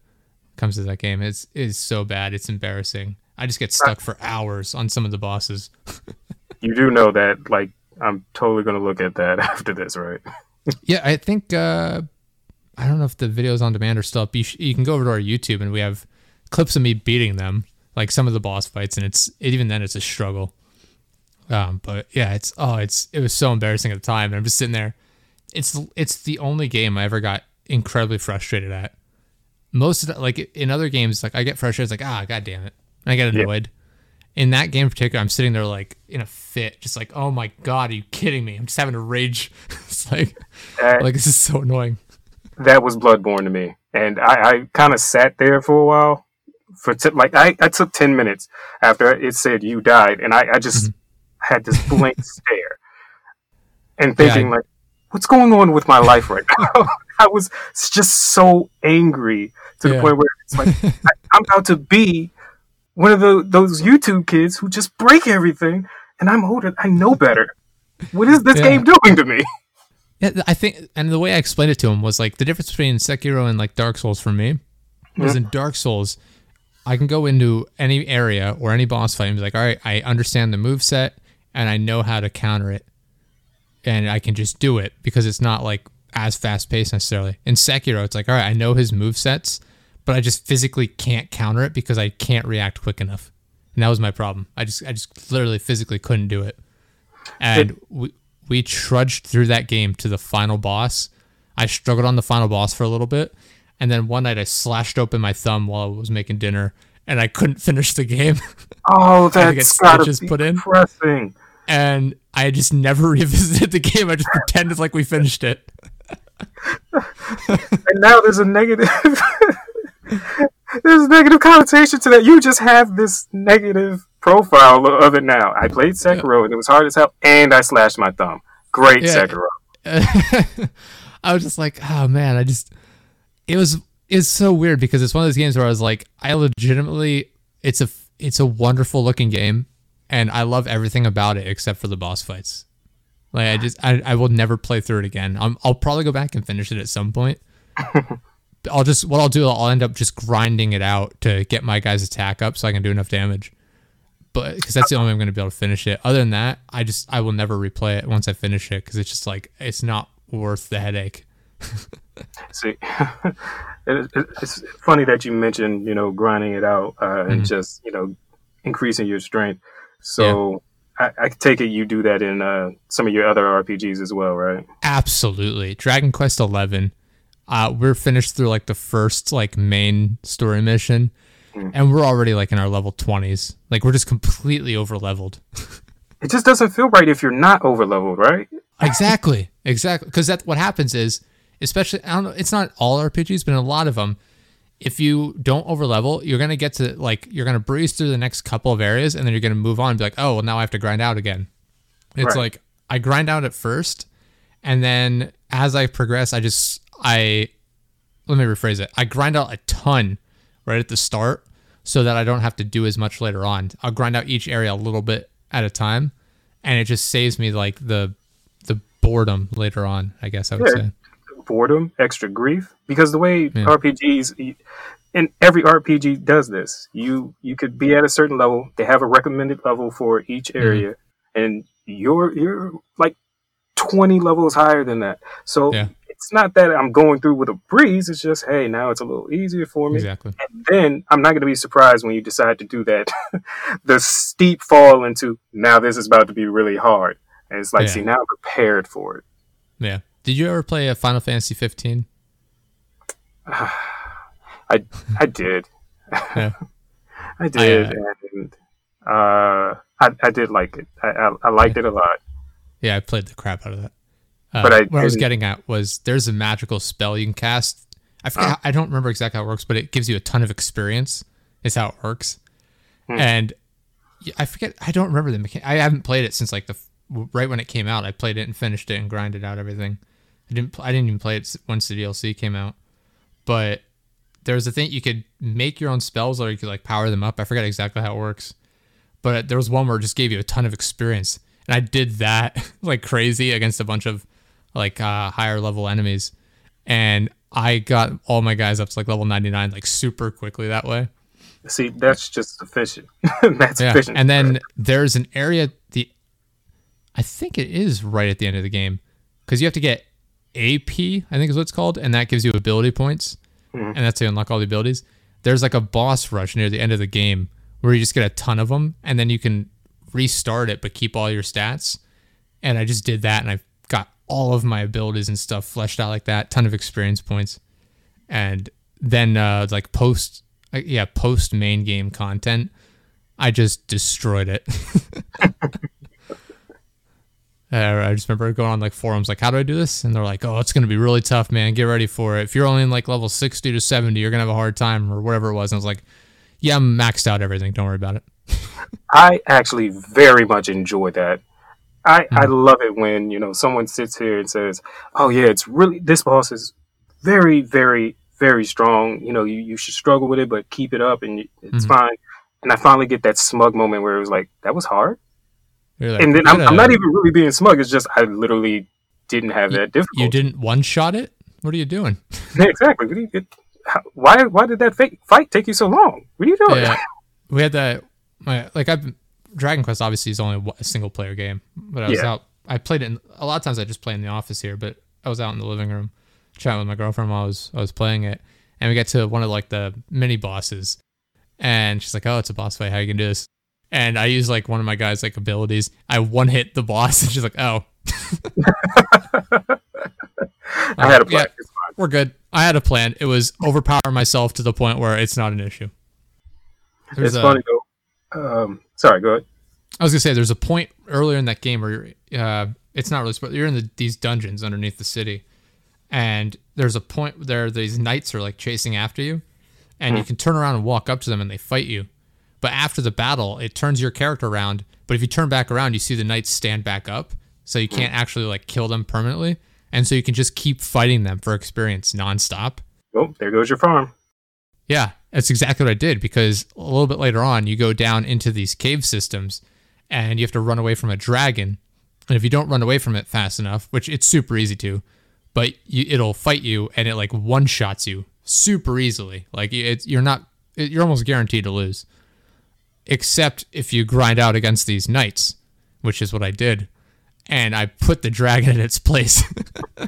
A: comes to that game. It's is so bad. It's embarrassing. I just get stuck for hours on some of the bosses. *laughs*
B: you do know that, like, I'm totally gonna look at that *laughs* after this, right?
A: Yeah, I think uh, I don't know if the videos on demand are still up. You, sh- you can go over to our YouTube and we have clips of me beating them, like some of the boss fights, and it's even then it's a struggle. Um, but yeah, it's oh, it's it was so embarrassing at the time. And I'm just sitting there. It's it's the only game I ever got incredibly frustrated at. Most of the, like in other games, like I get frustrated. It's like ah, god damn it, and I get annoyed. In that game in particular, I'm sitting there like in a fit, just like oh my god, are you kidding me? I'm just having a rage. *laughs* it's like uh, like this is so annoying.
B: that was Bloodborne to me, and I, I kind of sat there for a while. For t- like I, I took ten minutes after it said you died, and I, I just mm-hmm. had this *laughs* blank stare and thinking yeah, I, like, what's going on with my life right now? *laughs* I was just so angry to yeah. the point where it's like I, am about to be one of the those YouTube kids who just break everything, and I'm older. I know better. What is this yeah. game doing to me?
A: Yeah, I think, and the way I explained it to him was like the difference between Sekiro and like Dark Souls for me was in Dark Souls, I can go into any area or any boss fight and be like, all right, I understand the move set and I know how to counter it, and I can just do it because it's not like as fast paced necessarily. In Sekiro, it's like, all right, I know his move sets, but I just physically can't counter it because I can't react quick enough. And that was my problem. I just I just literally physically couldn't do it. And we we trudged through that game to the final boss. I struggled on the final boss for a little bit, and then one night I slashed open my thumb while I was making dinner, and I couldn't *laughs* finish the game.
B: Oh, *laughs* that's gotta be put in. depressing.
A: And I just never *laughs* revisited the game. I just pretended like we finished it.
B: and now there's a negative there's a negative connotation to that. You just have this negative profile of it now. I played Sekiro yeah. and it was hard as hell, and I slashed my thumb. Great yeah.
A: Sekiro. *laughs* I was just like, oh man, I just it was it's so weird because it's one of those games where I was like, I legitimately it's a it's a wonderful looking game, and I love everything about it except for the boss fights. Like I just I, I will never play through it again. i will probably go back and finish it at some point. *laughs* I'll just what I'll do I'll end up just grinding it out to get my guy's attack up so I can do enough damage. But because that's the only way I'm going to be able to finish it. Other than that, I just I will never replay it once I finish it because it's just like it's not worth the headache. *laughs*
B: See, *laughs* it's funny that you mentioned you know grinding it out uh, mm-hmm. and just you know increasing your strength. So I, I take it you do that in uh, some of your other RPGs as well, right?
A: Absolutely. Dragon Quest Eleven. Uh, we're finished through like the first like main story mission, mm. and we're already like in our level twenties. Like we're just completely over leveled. *laughs*
B: it just doesn't feel right if you're not over leveled, right?
A: exactly, *laughs* exactly. Because that what happens is, especially I don't know. It's not all RPGs, but in a lot of them, if you don't over level, you're gonna get to like you're gonna breeze through the next couple of areas, and then you're gonna move on and be like, oh, well, now I have to grind out again. It's right. like I grind out at first, and then as I progress, I just I let me rephrase it. I grind out a ton right at the start, so that I don't have to do as much later on. I'll grind out each area a little bit at a time, and it just saves me like the the boredom later on. I guess I would yeah. say
B: boredom, extra grief, because the way yeah. RPGs and every RPG does this. You you could be at a certain level. They have a recommended level for each mm-hmm. area, mm-hmm. and you're you're like twenty levels higher than that. So yeah. It's not that I'm going through with a breeze. It's just hey, now it's a little easier for me.
A: Exactly.
B: And then I'm not going to be surprised when you decide to do that. *laughs* the steep fall into now this is about to be really hard, and it's like yeah. see now I'm prepared for it.
A: Yeah. Did you ever play a Final Fantasy 15? *sighs*
B: I I did. *laughs* Yeah. *laughs* I did, I, uh, and uh, I I did like it. I I, I liked yeah. it a lot.
A: Yeah, I played the crap out of that. Uh, but I, what I was getting at was there's a magical spell you can cast. I forget. Uh, I don't remember exactly how it works, but it gives you a ton of experience. Is how it works. Hmm. And I forget. I don't remember the mechanic. I haven't played it since like the right when it came out. I played it and finished it and grinded out everything. I didn't I didn't even play it once the DLC came out, but there's a thing you could make your own spells or you could like power them up. I forget exactly how it works, but there was one where it just gave you a ton of experience, and I did that *laughs* like crazy against a bunch of like uh, higher level enemies, and I got all my guys up to like level 99 like super quickly that way.
B: See, that's just efficient. *laughs* that's yeah. sufficient.
A: And then there's an area the I think it is right at the end of the game because you have to get AP, I think is what it's called, and that gives you ability points, mm-hmm. and that's to unlock all the abilities. There's like a boss rush near the end of the game where you just get a ton of them, and then you can restart it but keep all your stats. And I just did that, and I all of my abilities and stuff fleshed out like that, ton of experience points, and then uh, like post, uh, yeah, post main game content, I just destroyed it. *laughs* Uh, I just remember going on like forums, like, how do I do this? And they're like, oh, it's going to be really tough, man. Get ready for it. If you're only in like level 60 to 70, you're going to have a hard time or whatever it was. And I was like, yeah, I'm maxed out everything. Don't worry about it. *laughs*
B: I actually very much enjoy that. I, I love it when, you know, someone sits here and says, oh, yeah, it's really, this boss is very, very, very strong. You know, you, you should struggle with it, but keep it up and it's
A: Mhm.
B: fine. And I finally get that smug moment where it was like, that was hard.
A: Like,
B: and then I'm, I'm not even really being smug. It's just I literally didn't have that difficulty.
A: You didn't one shot it? What are you doing? *laughs*
B: exactly. What do you, it, how, why why did that fake fight take you so long? What are you doing?
A: Yeah, we had that. My like I've Dragon Quest obviously is only a single player game, but I was
B: Yeah.
A: out. I played it in, a lot of times. I just play in the office here, but I was out in the living room chatting with my girlfriend while I was I was playing it, and we get to one of like the mini bosses, and she's like, "Oh, it's a boss fight. How you can do this?" And I use like one of my guys' like abilities. I one hit the boss, *laughs* and she's like, "Oh, *laughs*
B: I had a
A: um, yeah.
B: plan.
A: We're good." I had a plan. It was overpower myself to the point where it's not an issue. There's
B: It's
A: a-
B: funny though. Um, sorry, go ahead.
A: I was gonna say there's a point earlier in that game where you're, uh, it's not really you're in the, these dungeons underneath the city, and there's a point there these knights are like chasing after you, and you can turn around and walk up to them and they fight you, but after the battle it turns your character around. But if you turn back around, you see the knights stand back up, so you can't actually like kill them permanently, and so you can just keep fighting them for experience nonstop.
B: Oh, there goes your farm.
A: Yeah, that's exactly what I did because a little bit later on, you go down into these cave systems and you have to run away from a dragon. And if you don't run away from it fast enough, which it's super easy to, but you, it'll fight you and it like one shots you super easily. Like it's you're not it, you're almost guaranteed to lose, except if you grind out against these knights, which is what I did, and I put the dragon in its place. *laughs* *laughs*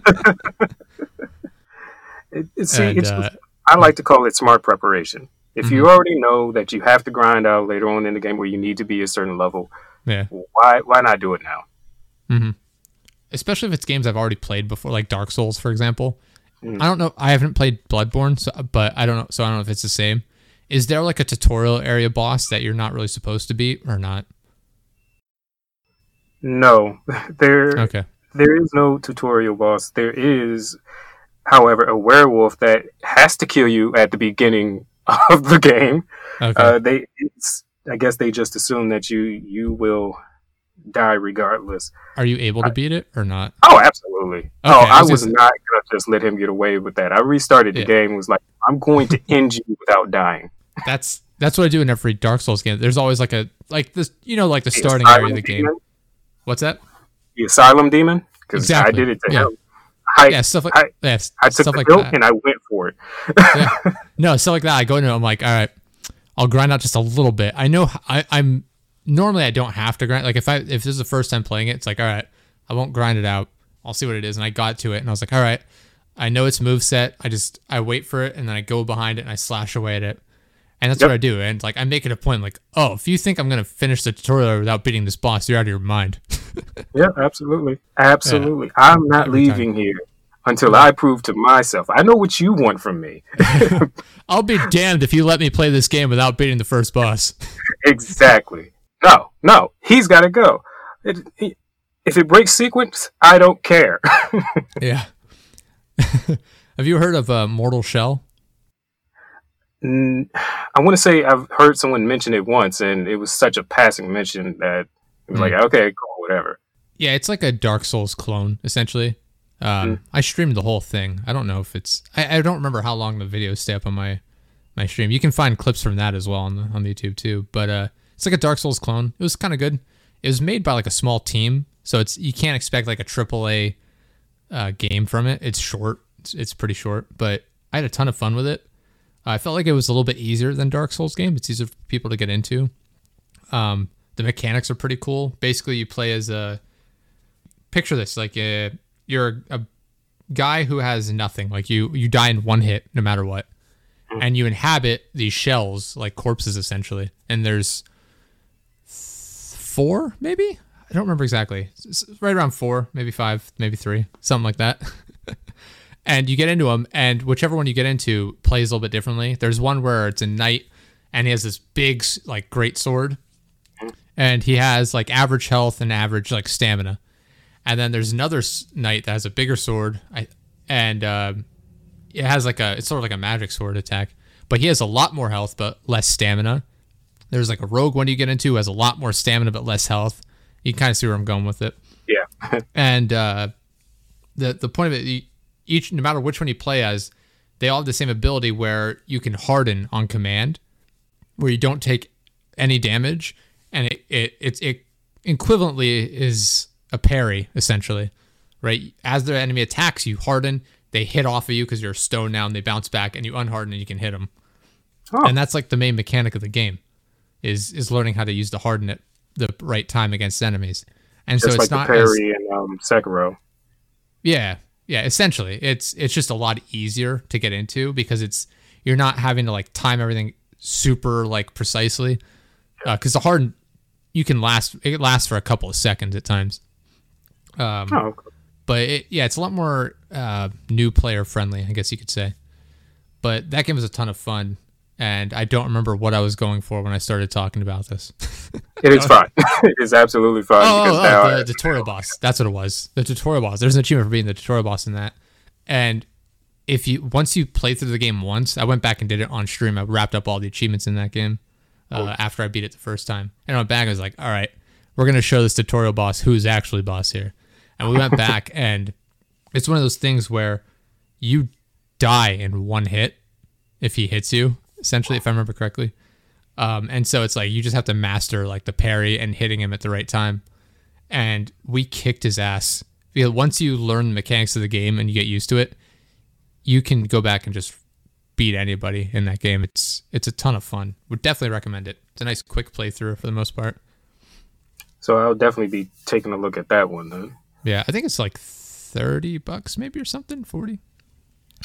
B: It, it, see,
A: and
B: it's,
A: uh,
B: I like to call it smart preparation. If
A: Mm-hmm.
B: you already know that you have to grind out later on in the game where you need to be a certain level,
A: yeah.
B: why why not do it now?
A: especially if it's games I've already played before, like Dark Souls, for example.
B: Mm.
A: I don't know. I haven't played Bloodborne, so, but I don't know. So I don't know if it's the same. Is there like a tutorial area boss that you're not really supposed to beat or not?
B: No, *laughs* there
A: Okay.
B: there is no tutorial boss. There is, however, a werewolf that has to kill you at the beginning *laughs* of the game.
A: Okay.
B: Uh, they, it's, I guess, they just assume that you you will die regardless.
A: Are you able to beat it or not?
B: Oh, absolutely. oh,
A: I
B: I
A: was
B: was, not gonna just let him get away with that. I restarted the
A: Yeah.
B: game. Was like, I'm going to end you without dying. *laughs*
A: That's that's what I do in every Dark Souls game. There's always like a like this, you know, like the
B: The
A: starting area of the game. What's that?
B: The asylum demon, because
A: Exactly.
B: I did it to
A: Yeah.
B: him. I,
A: Yeah, stuff like
B: I-
A: yeah,
B: I took
A: stuff
B: the
A: like that.
B: and I went for it.
A: yeah. *laughs* No, stuff like that. I go into. it, I'm like, all right, I'll grind out just a little bit. I know I, I'm normally I don't have to grind. Like if I if this is the first time playing it, it's like all right, I won't grind it out. I'll see what it is, and I got to it, and I was like, all right, I know its move set. I just I wait for it, and then I go behind it and I slash away at it, and that's
B: Yep.
A: what I do. And like I make it a point, like, oh, if you think I'm gonna finish the tutorial without beating this boss, you're out of your mind. *laughs*
B: Yeah, absolutely, absolutely. I'm not
A: Every time.
B: leaving here until I prove to myself I know what you want from me. *laughs* *laughs*
A: I'll be damned if you let me play this game without beating the first boss.
B: exactly. No, no, he's got to go. It, he, if it breaks sequence, I don't care.
A: yeah. Have you heard of uh, Mortal Shell?
B: Mm, I want to say I've heard someone mention it once, and it was such a passing mention that it was like, okay, cool, whatever.
A: Yeah, it's like a Dark Souls clone, essentially. Um, I streamed the whole thing. I don't know if it's. I, I don't remember how long the videos stay up on my my stream. You can find clips from that as well on the on the YouTube too. But uh, it's like a Dark Souls clone. It was kind of good. It was made by like a small team, so it's you can't expect like a triple A uh, game from it. It's short. It's, it's pretty short, but I had a ton of fun with it. I felt like it was a little bit easier than Dark Souls game. It's easier for people to get into. Um, the mechanics are pretty cool. Basically, you play as a picture this like uh you're a guy who has nothing. Like you you die in one hit no matter what, and you inhabit these shells like corpses essentially. And there's four maybe I don't remember exactly. It's right around four, maybe five, maybe three, something like that. *laughs* and you get into them, and whichever one you get into plays a little bit differently. There's one where it's a knight, and he has this big like great sword, and he has like average health and average like stamina And then there's another knight that has a bigger sword, I, and uh, it has like a it's sort of like a magic sword attack, but he has a lot more health but less stamina. There's like a rogue one you get into who has a lot more stamina but less health. You can kind of see where I'm going with it.
B: Yeah. *laughs*
A: and uh, the the point of it, each no matter which one you play as, they all have the same ability where you can harden on command, where you don't take any damage, and it it it, it equivalently is a parry essentially, right? As their enemy attacks you, harden. They hit off of you because you're stone now, and they bounce back, and you unharden, and you can hit them.
B: Oh.
A: And that's like the main mechanic of the game, is is learning how to use the harden at the right time against enemies. And
B: Just
A: so it's
B: like
A: not
B: the
A: as,
B: parry and um, Sekiro.
A: yeah, yeah. Essentially, it's it's just a lot easier to get into because it's you're not having to like time everything super like precisely. Because the hard you can last it lasts for a couple of seconds at times. Um,
B: Oh, okay.
A: but it, yeah, it's a lot more uh, new player friendly, I guess you could say. But that game was a ton of fun, and I don't remember what I was going for when I started talking about this.
B: it is fine. *laughs* it is absolutely fine
A: Oh,
B: because
A: oh, oh, the tutorial boss. That's what it was. The tutorial boss. There's an achievement for being the tutorial boss in that. And if you once you play through the game once, I went back and did it on stream. I wrapped up all the achievements in that game uh, after I beat it the first time. And I went back and was like, all right, we're gonna show this tutorial boss who's actually boss here. And we went *laughs* back and it's one of those things where you die in one hit if he hits you, essentially, if I remember correctly. Um, and so it's like you just have to master like the parry and hitting him at the right time. And we kicked his ass. Because once you learn the mechanics of the game and you get used to it, you can go back and just beat anybody in that game. It's it's a ton of fun. Would definitely recommend it. It's a nice quick playthrough for the most part.
B: so I'll definitely be taking a look at that one then.
A: Yeah, I think it's like thirty bucks maybe or something, forty.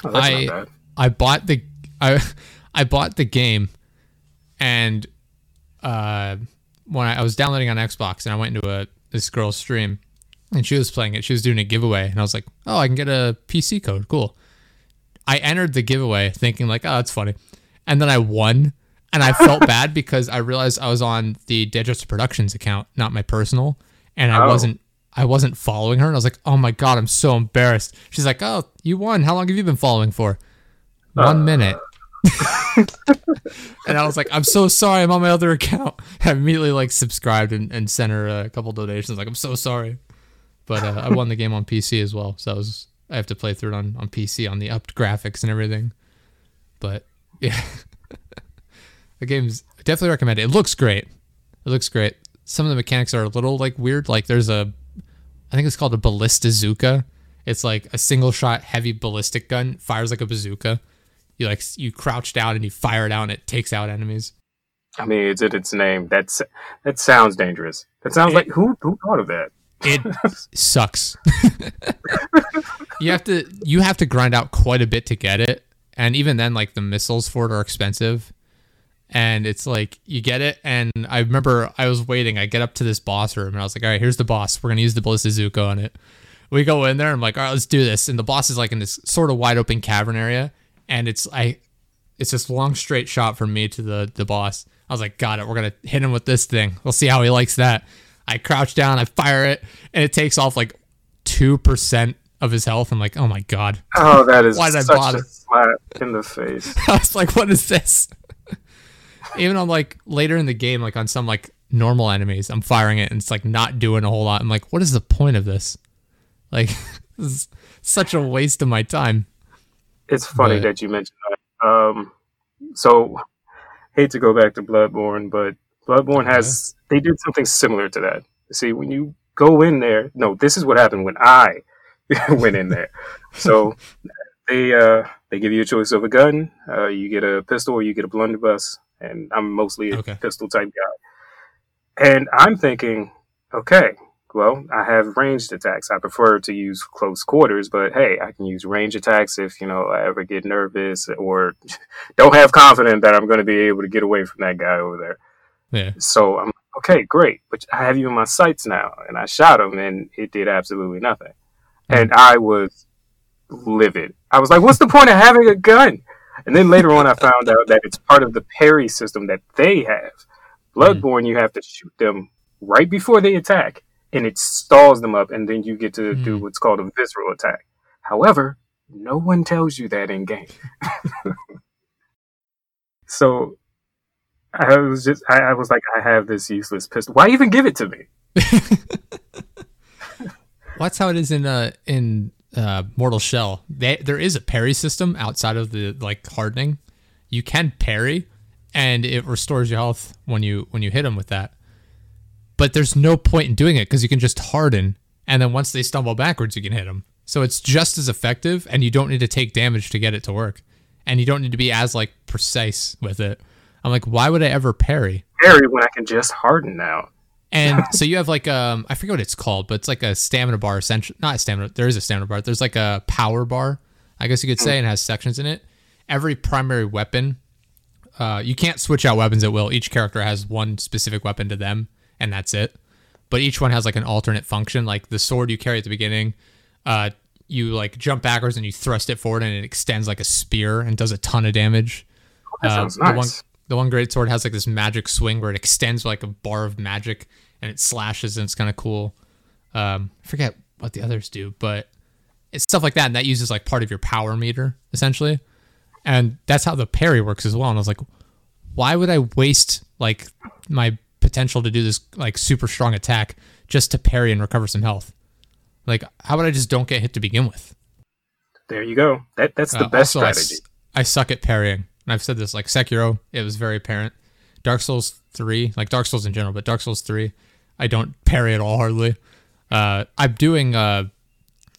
B: Oh, that's
A: I-. I bought the I I bought the game and uh when I, I was downloading on Xbox and I went into a this girl's stream and she was playing it. She was doing a giveaway and I was like, "Oh, I can get a PC code. Cool." I entered the giveaway thinking like, "Oh, that's funny." And then I won and I felt *laughs* bad because I realized I was on the Digits Productions account, not my personal, and I
B: Oh.
A: wasn't I wasn't following her and I was like, "Oh my god, I'm so embarrassed." She's like, "Oh, you won. How long have you been following for?" One minute. And I was like, I'm so sorry. I'm on my other account. *laughs* I immediately like subscribed and, and sent her a couple donations. Like, I'm so sorry. But uh, I won the game on PC as well. So I was I have to play through it on, on PC on the upped graphics and everything. But *laughs* yeah, the game's definitely recommend it. Looks great. It looks great. Some of the mechanics are a little like weird. Like there's a, I think it's called a ballista ballistazooka. It's like a single shot heavy ballistic gun fires like a bazooka. You like you crouch down and you fire it out and it takes out enemies.
B: I mean, it's in its name. That's that sounds dangerous. That sounds
A: It-
B: like who who thought of that?
A: It *laughs* sucks. *laughs* you have to you have to grind out quite a bit to get it, and even then, like the missiles for it are expensive. And it's like you get it, and I remember I was waiting. I get up to this boss room, and I was like, "All right, here's the boss. We're gonna use the Ballistazooka on it." We go in there. I'm like, "All right, let's do this." And the boss is like in this sort of wide open cavern area, and it's I, it's this long straight shot from me to the the boss. I was like, "Got it. We're gonna hit him with this thing. We'll see how he likes that." I crouch down, I fire it, and it takes off like two percent of his health. I'm like, "Oh my god."
B: Oh, that is
A: Why did I
B: such
A: bother?
B: a slap in the face. *laughs*
A: I was like, what is this? *laughs* Even on like later in the game, like on some like normal enemies, I'm firing it and it's like not doing a whole lot. I'm like, what is the point of this? Like, *laughs* this is such a waste of my time.
B: It's funny
A: But-
B: that you mentioned that. Um, so hate to go back to Bloodborne, but Bloodborne has they did something similar to that. See, when you go in there, no, this is what happened when I *laughs* went in there. So they uh, they give you a choice of a gun. Uh, you get a pistol or you get a blunderbuss, and I'm mostly a
A: Okay.
B: pistol type guy. And I'm thinking, okay, well, I have ranged attacks. I prefer to use close quarters, but hey, I can use range attacks if, you know, I ever get nervous or *laughs* don't have confidence that I'm going to be able to get away from that guy over there.
A: Yeah.
B: So I'm okay, great. But I have you in my sights now. And I shot him and it did absolutely nothing. Hmm. And I was livid. I was like, what's the point of having a gun? And then later on, I found out that it's part of the parry system that they have. Hmm. Bloodborne, you have to shoot them right before they attack. And it stalls them up, and then you get to
A: Hmm.
B: do what's called a visceral attack. However, no one tells you that in game. *laughs* so I was just, I, I was like, I have this useless pistol. Why even give it to me? *laughs*
A: Well, that's how it is in uh in uh Mortal Shell. They, there is a parry system outside of the like hardening. You can parry, and it restores your health when you when you hit them with that. But there's no point in doing it because you can just harden, and then once they stumble backwards, you can hit them. So it's just as effective, and you don't need to take damage to get it to work, and you don't need to be as like precise with it. I'm like, why would I ever parry?
B: Parry when I can just harden now.
A: And *laughs* so you have like um I forget what it's called, but it's like a stamina bar essentially not a stamina there is a stamina bar. There's like a power bar, I guess you could say, and it has sections in it. Every primary weapon, uh, you can't switch out weapons at will. Each character has one specific weapon to them, and that's it. But each one has like an alternate function. Like the sword you carry at the beginning, uh, you like jump backwards and you thrust it forward, and it extends like a spear and does a ton of damage.
B: That
A: Uh,
B: sounds
A: The one,
B: nice.
A: the one great sword has like this magic swing where it extends like a bar of magic and it slashes and it's kind of cool. Um, I forget what the others do, but it's stuff like that. And that uses like part of your power meter essentially. And that's how the parry works as well. And I was like, why would I waste like my potential to do this like super strong attack just to parry and recover some health? Like, how about I just don't get hit to begin with?
B: There you go. That that's the
A: Uh,
B: best
A: also, I
B: strategy.
A: s- I, suck at parrying. And I've said this like Sekiro, it was very apparent. Dark Souls 3, like Dark Souls in general, but Dark Souls 3, I don't parry at all hardly. Uh, I'm doing, uh,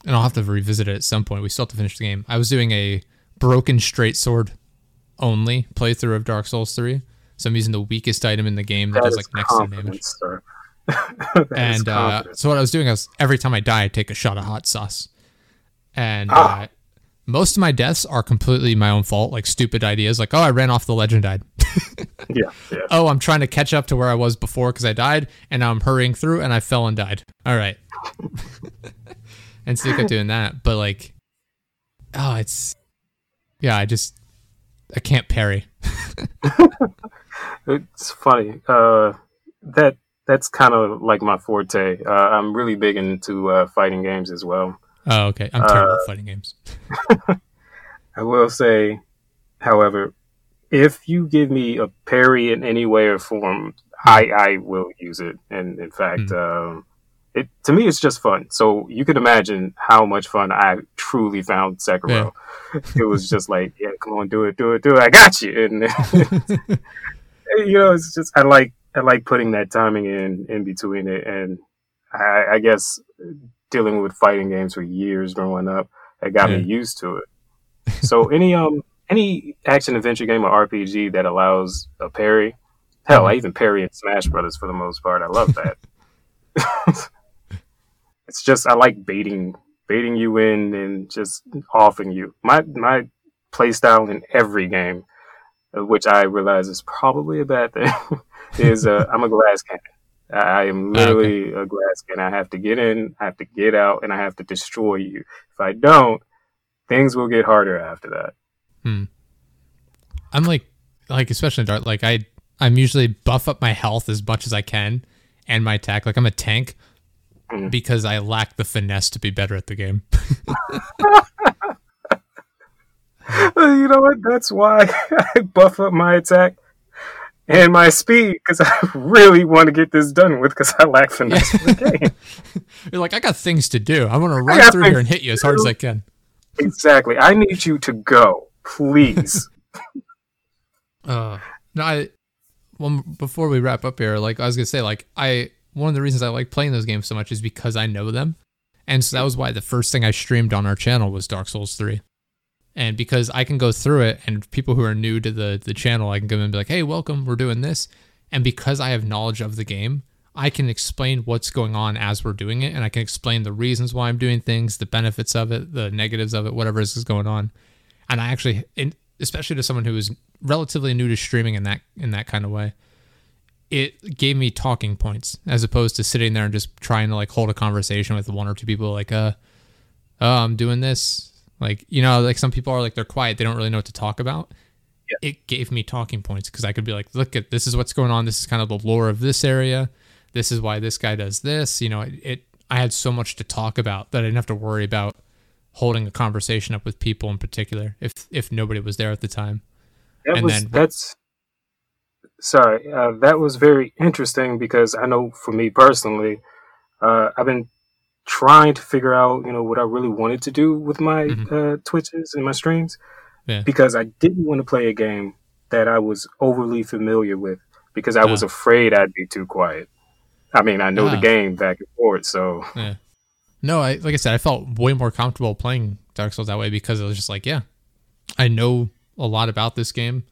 A: and I'll have to revisit it at some point. We still have to finish the game. I was doing a broken straight sword only playthrough of Dark Souls 3. So I'm using the weakest item in the game that
B: That
A: does like next to damage.
B: confidence, sir. *laughs* That is
A: And uh, so what I was doing was every time I die, I take a shot of hot sauce. And
B: Ah.
A: uh, most of my deaths are completely my own fault, like stupid ideas, like oh I ran off the ledge and died. *laughs*
B: yeah, yeah.
A: oh I'm trying to catch up to where I was before because I died, and now I'm hurrying through and I fell and died. All right. *laughs* and so you kept doing that, but like, oh it's yeah I just I can't parry.
B: It's funny. Uh, that that's kind of like my forte. Uh, I'm really big into uh, fighting games as well.
A: Oh okay, I'm terrible at fighting games. *laughs* *laughs*
B: I will say, however, if you give me a parry in any way or form, I I will use it. And in fact, um, it to me it's just fun. So you can imagine how much fun I truly found Sekiro. *laughs* it was just like, yeah, come on, do it, do it, do it. I got you. And *laughs* you know, it's just I like I like putting that timing in in between it, and I, I guess dealing with fighting games for years growing up, it got
A: Yeah.
B: me used to it. So *laughs* any um any action adventure game or RPG that allows a parry, hell, I even parry in Smash Brothers for the most part. I love that. *laughs* it's just I like baiting baiting you in and just offing you. My my play style in every game, which I realize is probably a bad thing, *laughs* is uh, I'm a glass cannon. I am
A: Ah, okay.
B: literally a glass cannon. I have to get in, I have to get out, and I have to destroy you. If I don't, things will get harder after that.
A: I'm like like especially in dark like I I'm usually buff up my health as much as I can and my attack like I'm a tank
B: Mm.
A: because I lack the finesse to be better at the game. *laughs* *laughs* *laughs*
B: you know what? That's why *laughs* I buff up my attack and my speed because I *laughs* really want to get this done with because I lack finesse for the game.
A: You're like I got things to do. I want to run through here and hit you as hard as I can.
B: Exactly. I need you to go, please.
A: Uh no I well before we wrap up here like I was going to say like I one of the reasons I like playing those games so much is because I know them. And so that was why the first thing I streamed on our channel was Dark Souls 3. And because I can go through it and people who are new to the the channel, I can go in and be like, "Hey, welcome, we're doing this." And because I have knowledge of the game, I can explain what's going on as we're doing it and I can explain the reasons why I'm doing things, the benefits of it, the negatives of it, whatever is going on. And I actually especially to someone who is relatively new to streaming in that in that kind of way, it gave me talking points as opposed to sitting there and just trying to like hold a conversation with one or two people like uh oh i'm doing this like you know like some people are like they're quiet they don't really know what to talk about it gave me talking points because i could be like look at this is what's going on this is kind of the lore of this area this is why this guy does this. You know, it, it I had so much to talk about that I didn't have to worry about holding a conversation up with people in particular if if nobody was there at the time.
B: That
A: And
B: was
A: then-
B: that's sorry. Uh, that was very interesting because I know for me personally, uh, I've been trying to figure out you know what I really wanted to do with my
A: Mhm.
B: uh, twitches and my streams
A: Yeah.
B: because I didn't want to play a game that I was overly familiar with because I was
A: Ah.
B: afraid I'd be too quiet. I mean, I know the
A: Ah.
B: game back and forth, so
A: Yeah. No, I like I said, I felt way more comfortable playing Dark Souls that way because it was just like, yeah, I know a lot about this game.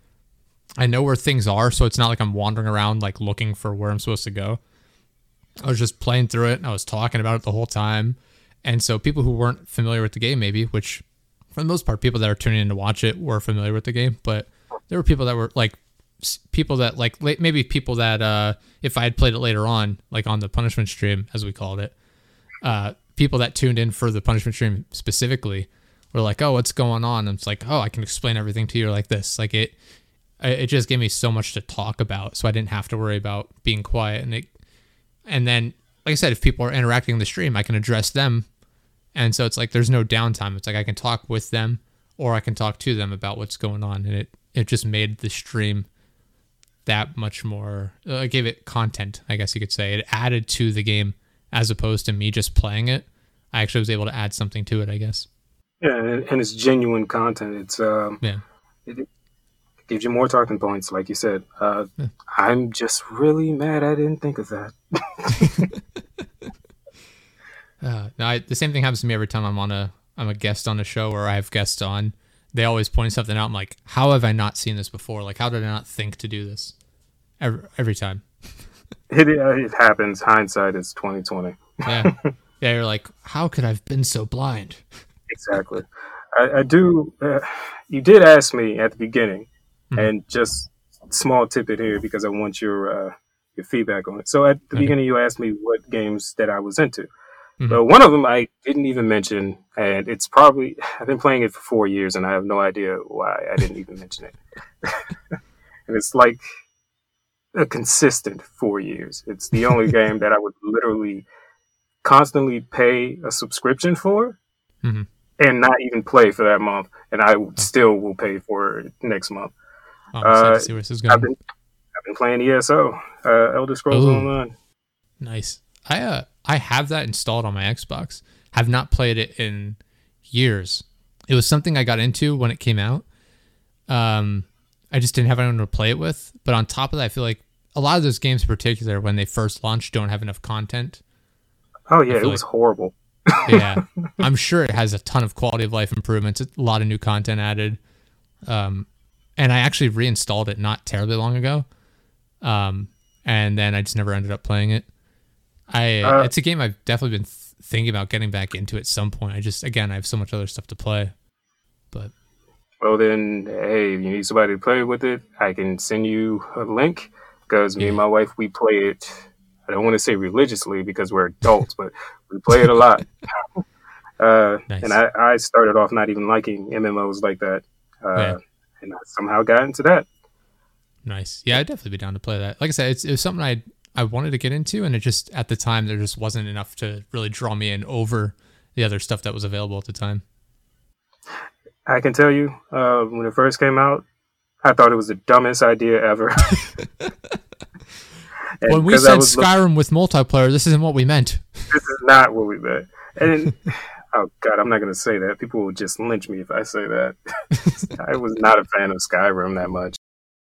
A: I know where things are, so it's not like I'm wandering around like looking for where I'm supposed to go. I was just playing through it and I was talking about it the whole time. And so people who weren't familiar with the game maybe, which for the most part people that are tuning in to watch it were familiar with the game, but there were people that were like people that like maybe people that uh if I had played it later on, like on the punishment stream as we called it, uh, people that tuned in for the punishment stream specifically were like, "Oh, what's going on?" And it's like, "Oh, I can explain everything to you like this." Like it it just gave me so much to talk about, so I didn't have to worry about being quiet. And it, and then, like I said, if people are interacting in the stream, I can address them, and so it's like there's no downtime. It's like I can talk with them, or I can talk to them about what's going on, and it it just made the stream that much more. Uh, it gave it content, I guess you could say. It added to the game as opposed to me just playing it. I actually was able to add something to it, I guess.
B: yeah, and, and it's genuine content. It's um,
A: Yeah.
B: it gives you more talking points, like you said. Uh,
A: Yeah.
B: I'm just really mad I didn't think of that. *laughs*
A: Uh, no, I, the same thing happens to me every time I'm on a I'm a guest on a show or I have guests on. They always point something out. I'm like, how have I not seen this before? Like, how did I not think to do this? Every, every time. *laughs*
B: It, uh, it happens. Hindsight is twenty twenty.
A: Yeah. *laughs* yeah. You're like, how could I have been so blind?
B: Exactly. I, I do. Uh, you did ask me at the beginning,
A: Mhm.
B: and just small tidbit here because I want your uh, your feedback on it. So at the
A: Okay.
B: beginning, you asked me what games that I was into.
A: Mhm.
B: But one of them I didn't even mention, and it's probably I've been playing it for four years, and I have no idea why I didn't even mention it. *laughs* and it's like a consistent four years. It's the only *laughs* game that I would literally constantly pay a subscription for
A: Mhm.
B: and not even play for that month, and I still will pay for it next month.
A: I'm excited
B: Uh,
A: to see where this is
B: I've been I've been playing ESO, uh, Elder Scrolls
A: Ooh.
B: Online.
A: Nice. I uh I have that installed on my Xbox. Have not played it in years. It was something I got into when it came out. Um I just didn't have anyone to play it with. But on top of that, I feel like a lot of those games in particular when they first launch don't have enough content.
B: Oh yeah, it was horrible.
A: Yeah. *laughs* I'm sure it has a ton of quality of life improvements, a lot of new content added. Um and I actually reinstalled it not terribly long ago. Um and then I just never ended up playing it. I
B: Uh,
A: it's a game I've definitely been th- thinking about getting back into at some point. I just again I have so much other stuff to play. But
B: Well then, hey, if you need somebody to play with it, I can send you a link because me and my wife we play it. I don't want to say religiously because we're adults, but we play it a lot. *laughs* uh,
A: Nice.
B: And I, I started off not even liking MMOs like that, uh,
A: Yeah.
B: And I somehow got into that.
A: nice. Yeah, I'd definitely be down to play that. Like I said, it's it was something I I wanted to get into and it just at the time there just wasn't enough to really draw me in over the other stuff that was available at the time.
B: I can tell you, uh, when it first came out, I thought it was the dumbest idea ever. *laughs* *laughs*
A: When we said Skyrim with multiplayer, this isn't what we meant.
B: this is not what we meant. And *laughs* oh god, I'm not gonna say that. People will just lynch me if I say that. *laughs* I was not a fan of Skyrim that much.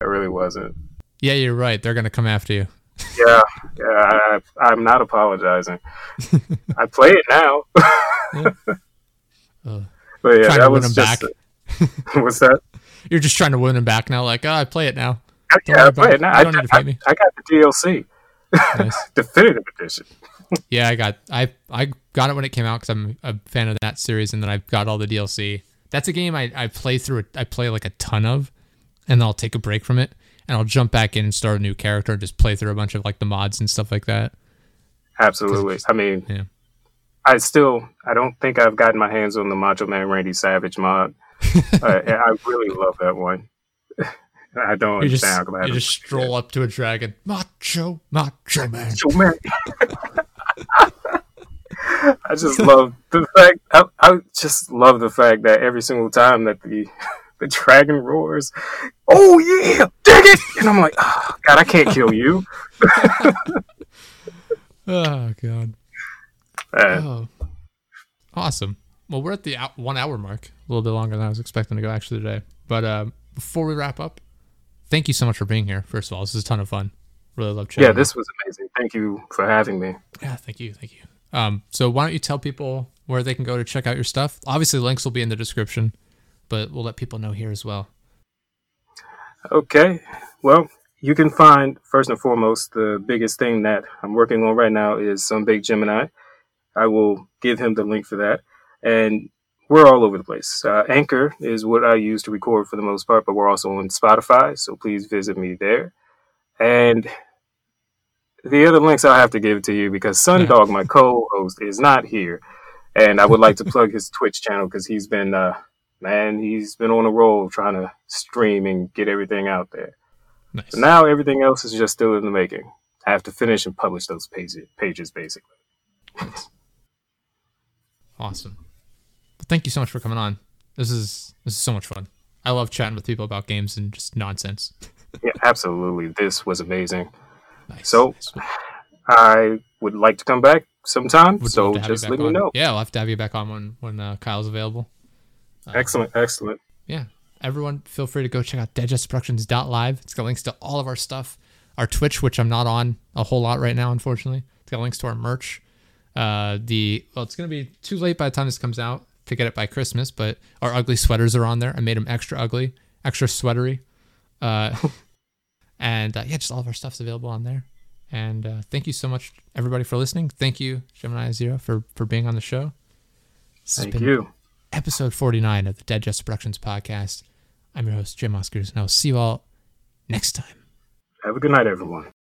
B: I really wasn't.
A: Yeah, you're right. They're gonna come after you.
B: Yeah, yeah. I, I'm not apologizing. *laughs* I play it now, *laughs*
A: Ugh.
B: Uh, but yeah,
A: Trying
B: that
A: to win
B: was just.
A: back.
B: what's that?
A: You're just trying to win them back now. Like, oh, I play it now. Don't
B: yeah, I play it now. I,
A: don't need to
B: I,
A: me.
B: I got the DLC,
A: Nice.
B: definitive edition.
A: Yeah, I got I I got it when it came out because I'm a fan of that series, and then I've got all the DLC. That's a game I, I play through. I play like a ton of, and then I'll take a break from it, and I'll jump back in and start a new character and just play through a bunch of like the mods and stuff like that.
B: Absolutely. I mean,
A: Yeah.
B: I still, I don't think I've gotten my hands on the Macho Man Randy Savage mod. uh, *laughs* I really love that one. *laughs* I don't
A: You just,
B: how glad
A: you just stroll up to a dragon. Macho, macho man.
B: So man, *laughs* *laughs* I just love the fact. I, I just love the fact that every single time that the *laughs* the dragon roars, "Oh yeah, dig it!" and I'm like, oh, God, I can't kill you. *laughs*
A: Oh god.
B: Uh,
A: Oh, awesome. Well, we're at the one hour mark, a little bit longer than I was expecting to go actually today. But um, before we wrap up, thank you so much for being here. First of all, this is a ton of fun. Really love chatting.
B: yeah, this was amazing. Thank you for having me.
A: Yeah, thank you, thank you. Um, so why don't you tell people where they can go to check out your stuff? Obviously, links will be in the description, but we'll let people know here as well.
B: Okay. Well, you can find first and foremost the biggest thing that I'm working on right now is some big Gemini. I will give him the link for that, and we're all over the place. Uh, Anchor is what I use to record for the most part, but we're also on Spotify, so please visit me there. And the other links I'll have to give to you because Sundog, my co-host, is not here, and I would like to plug his Twitch channel because he's been, uh, man, he's been on a roll trying to stream and get everything out there.
A: Nice.
B: So now everything else is just still in the making. I have to finish and publish those pages, pages basically.
A: Awesome. Well, thank you so much for coming on. This is this is so much fun. I love chatting with people about games and just nonsense. *laughs*
B: Yeah, absolutely. This was amazing.
A: Nice.
B: So-
A: nice.
B: I would like to come back sometime,
A: Would
B: so
A: love to have you
B: just let me know.
A: Yeah, I'll have to have you back on when when uh, Kyle's available. Uh,
B: Excellent, excellent.
A: yeah, everyone feel free to go check out deadjustproductions.live. It's got links to all of our stuff. Our Twitch, which I'm not on a whole lot right now, unfortunately. It's got links to our merch. Uh, the well, it's gonna be too late by the time this comes out to get it by Christmas, but our ugly sweaters are on there. I made them extra ugly, extra sweatery. Uh, *laughs* and uh, yeah, just all of our stuff's available on there. And uh, thank you so much, everybody, for listening. Thank you, Gemini Zero, for for being on the show. This
B: Thank you.
A: episode 49 of the Dead Just Productions podcast. I'm your host, Jim Oscars, and I'll see you all next time.
B: Have a good night, everyone.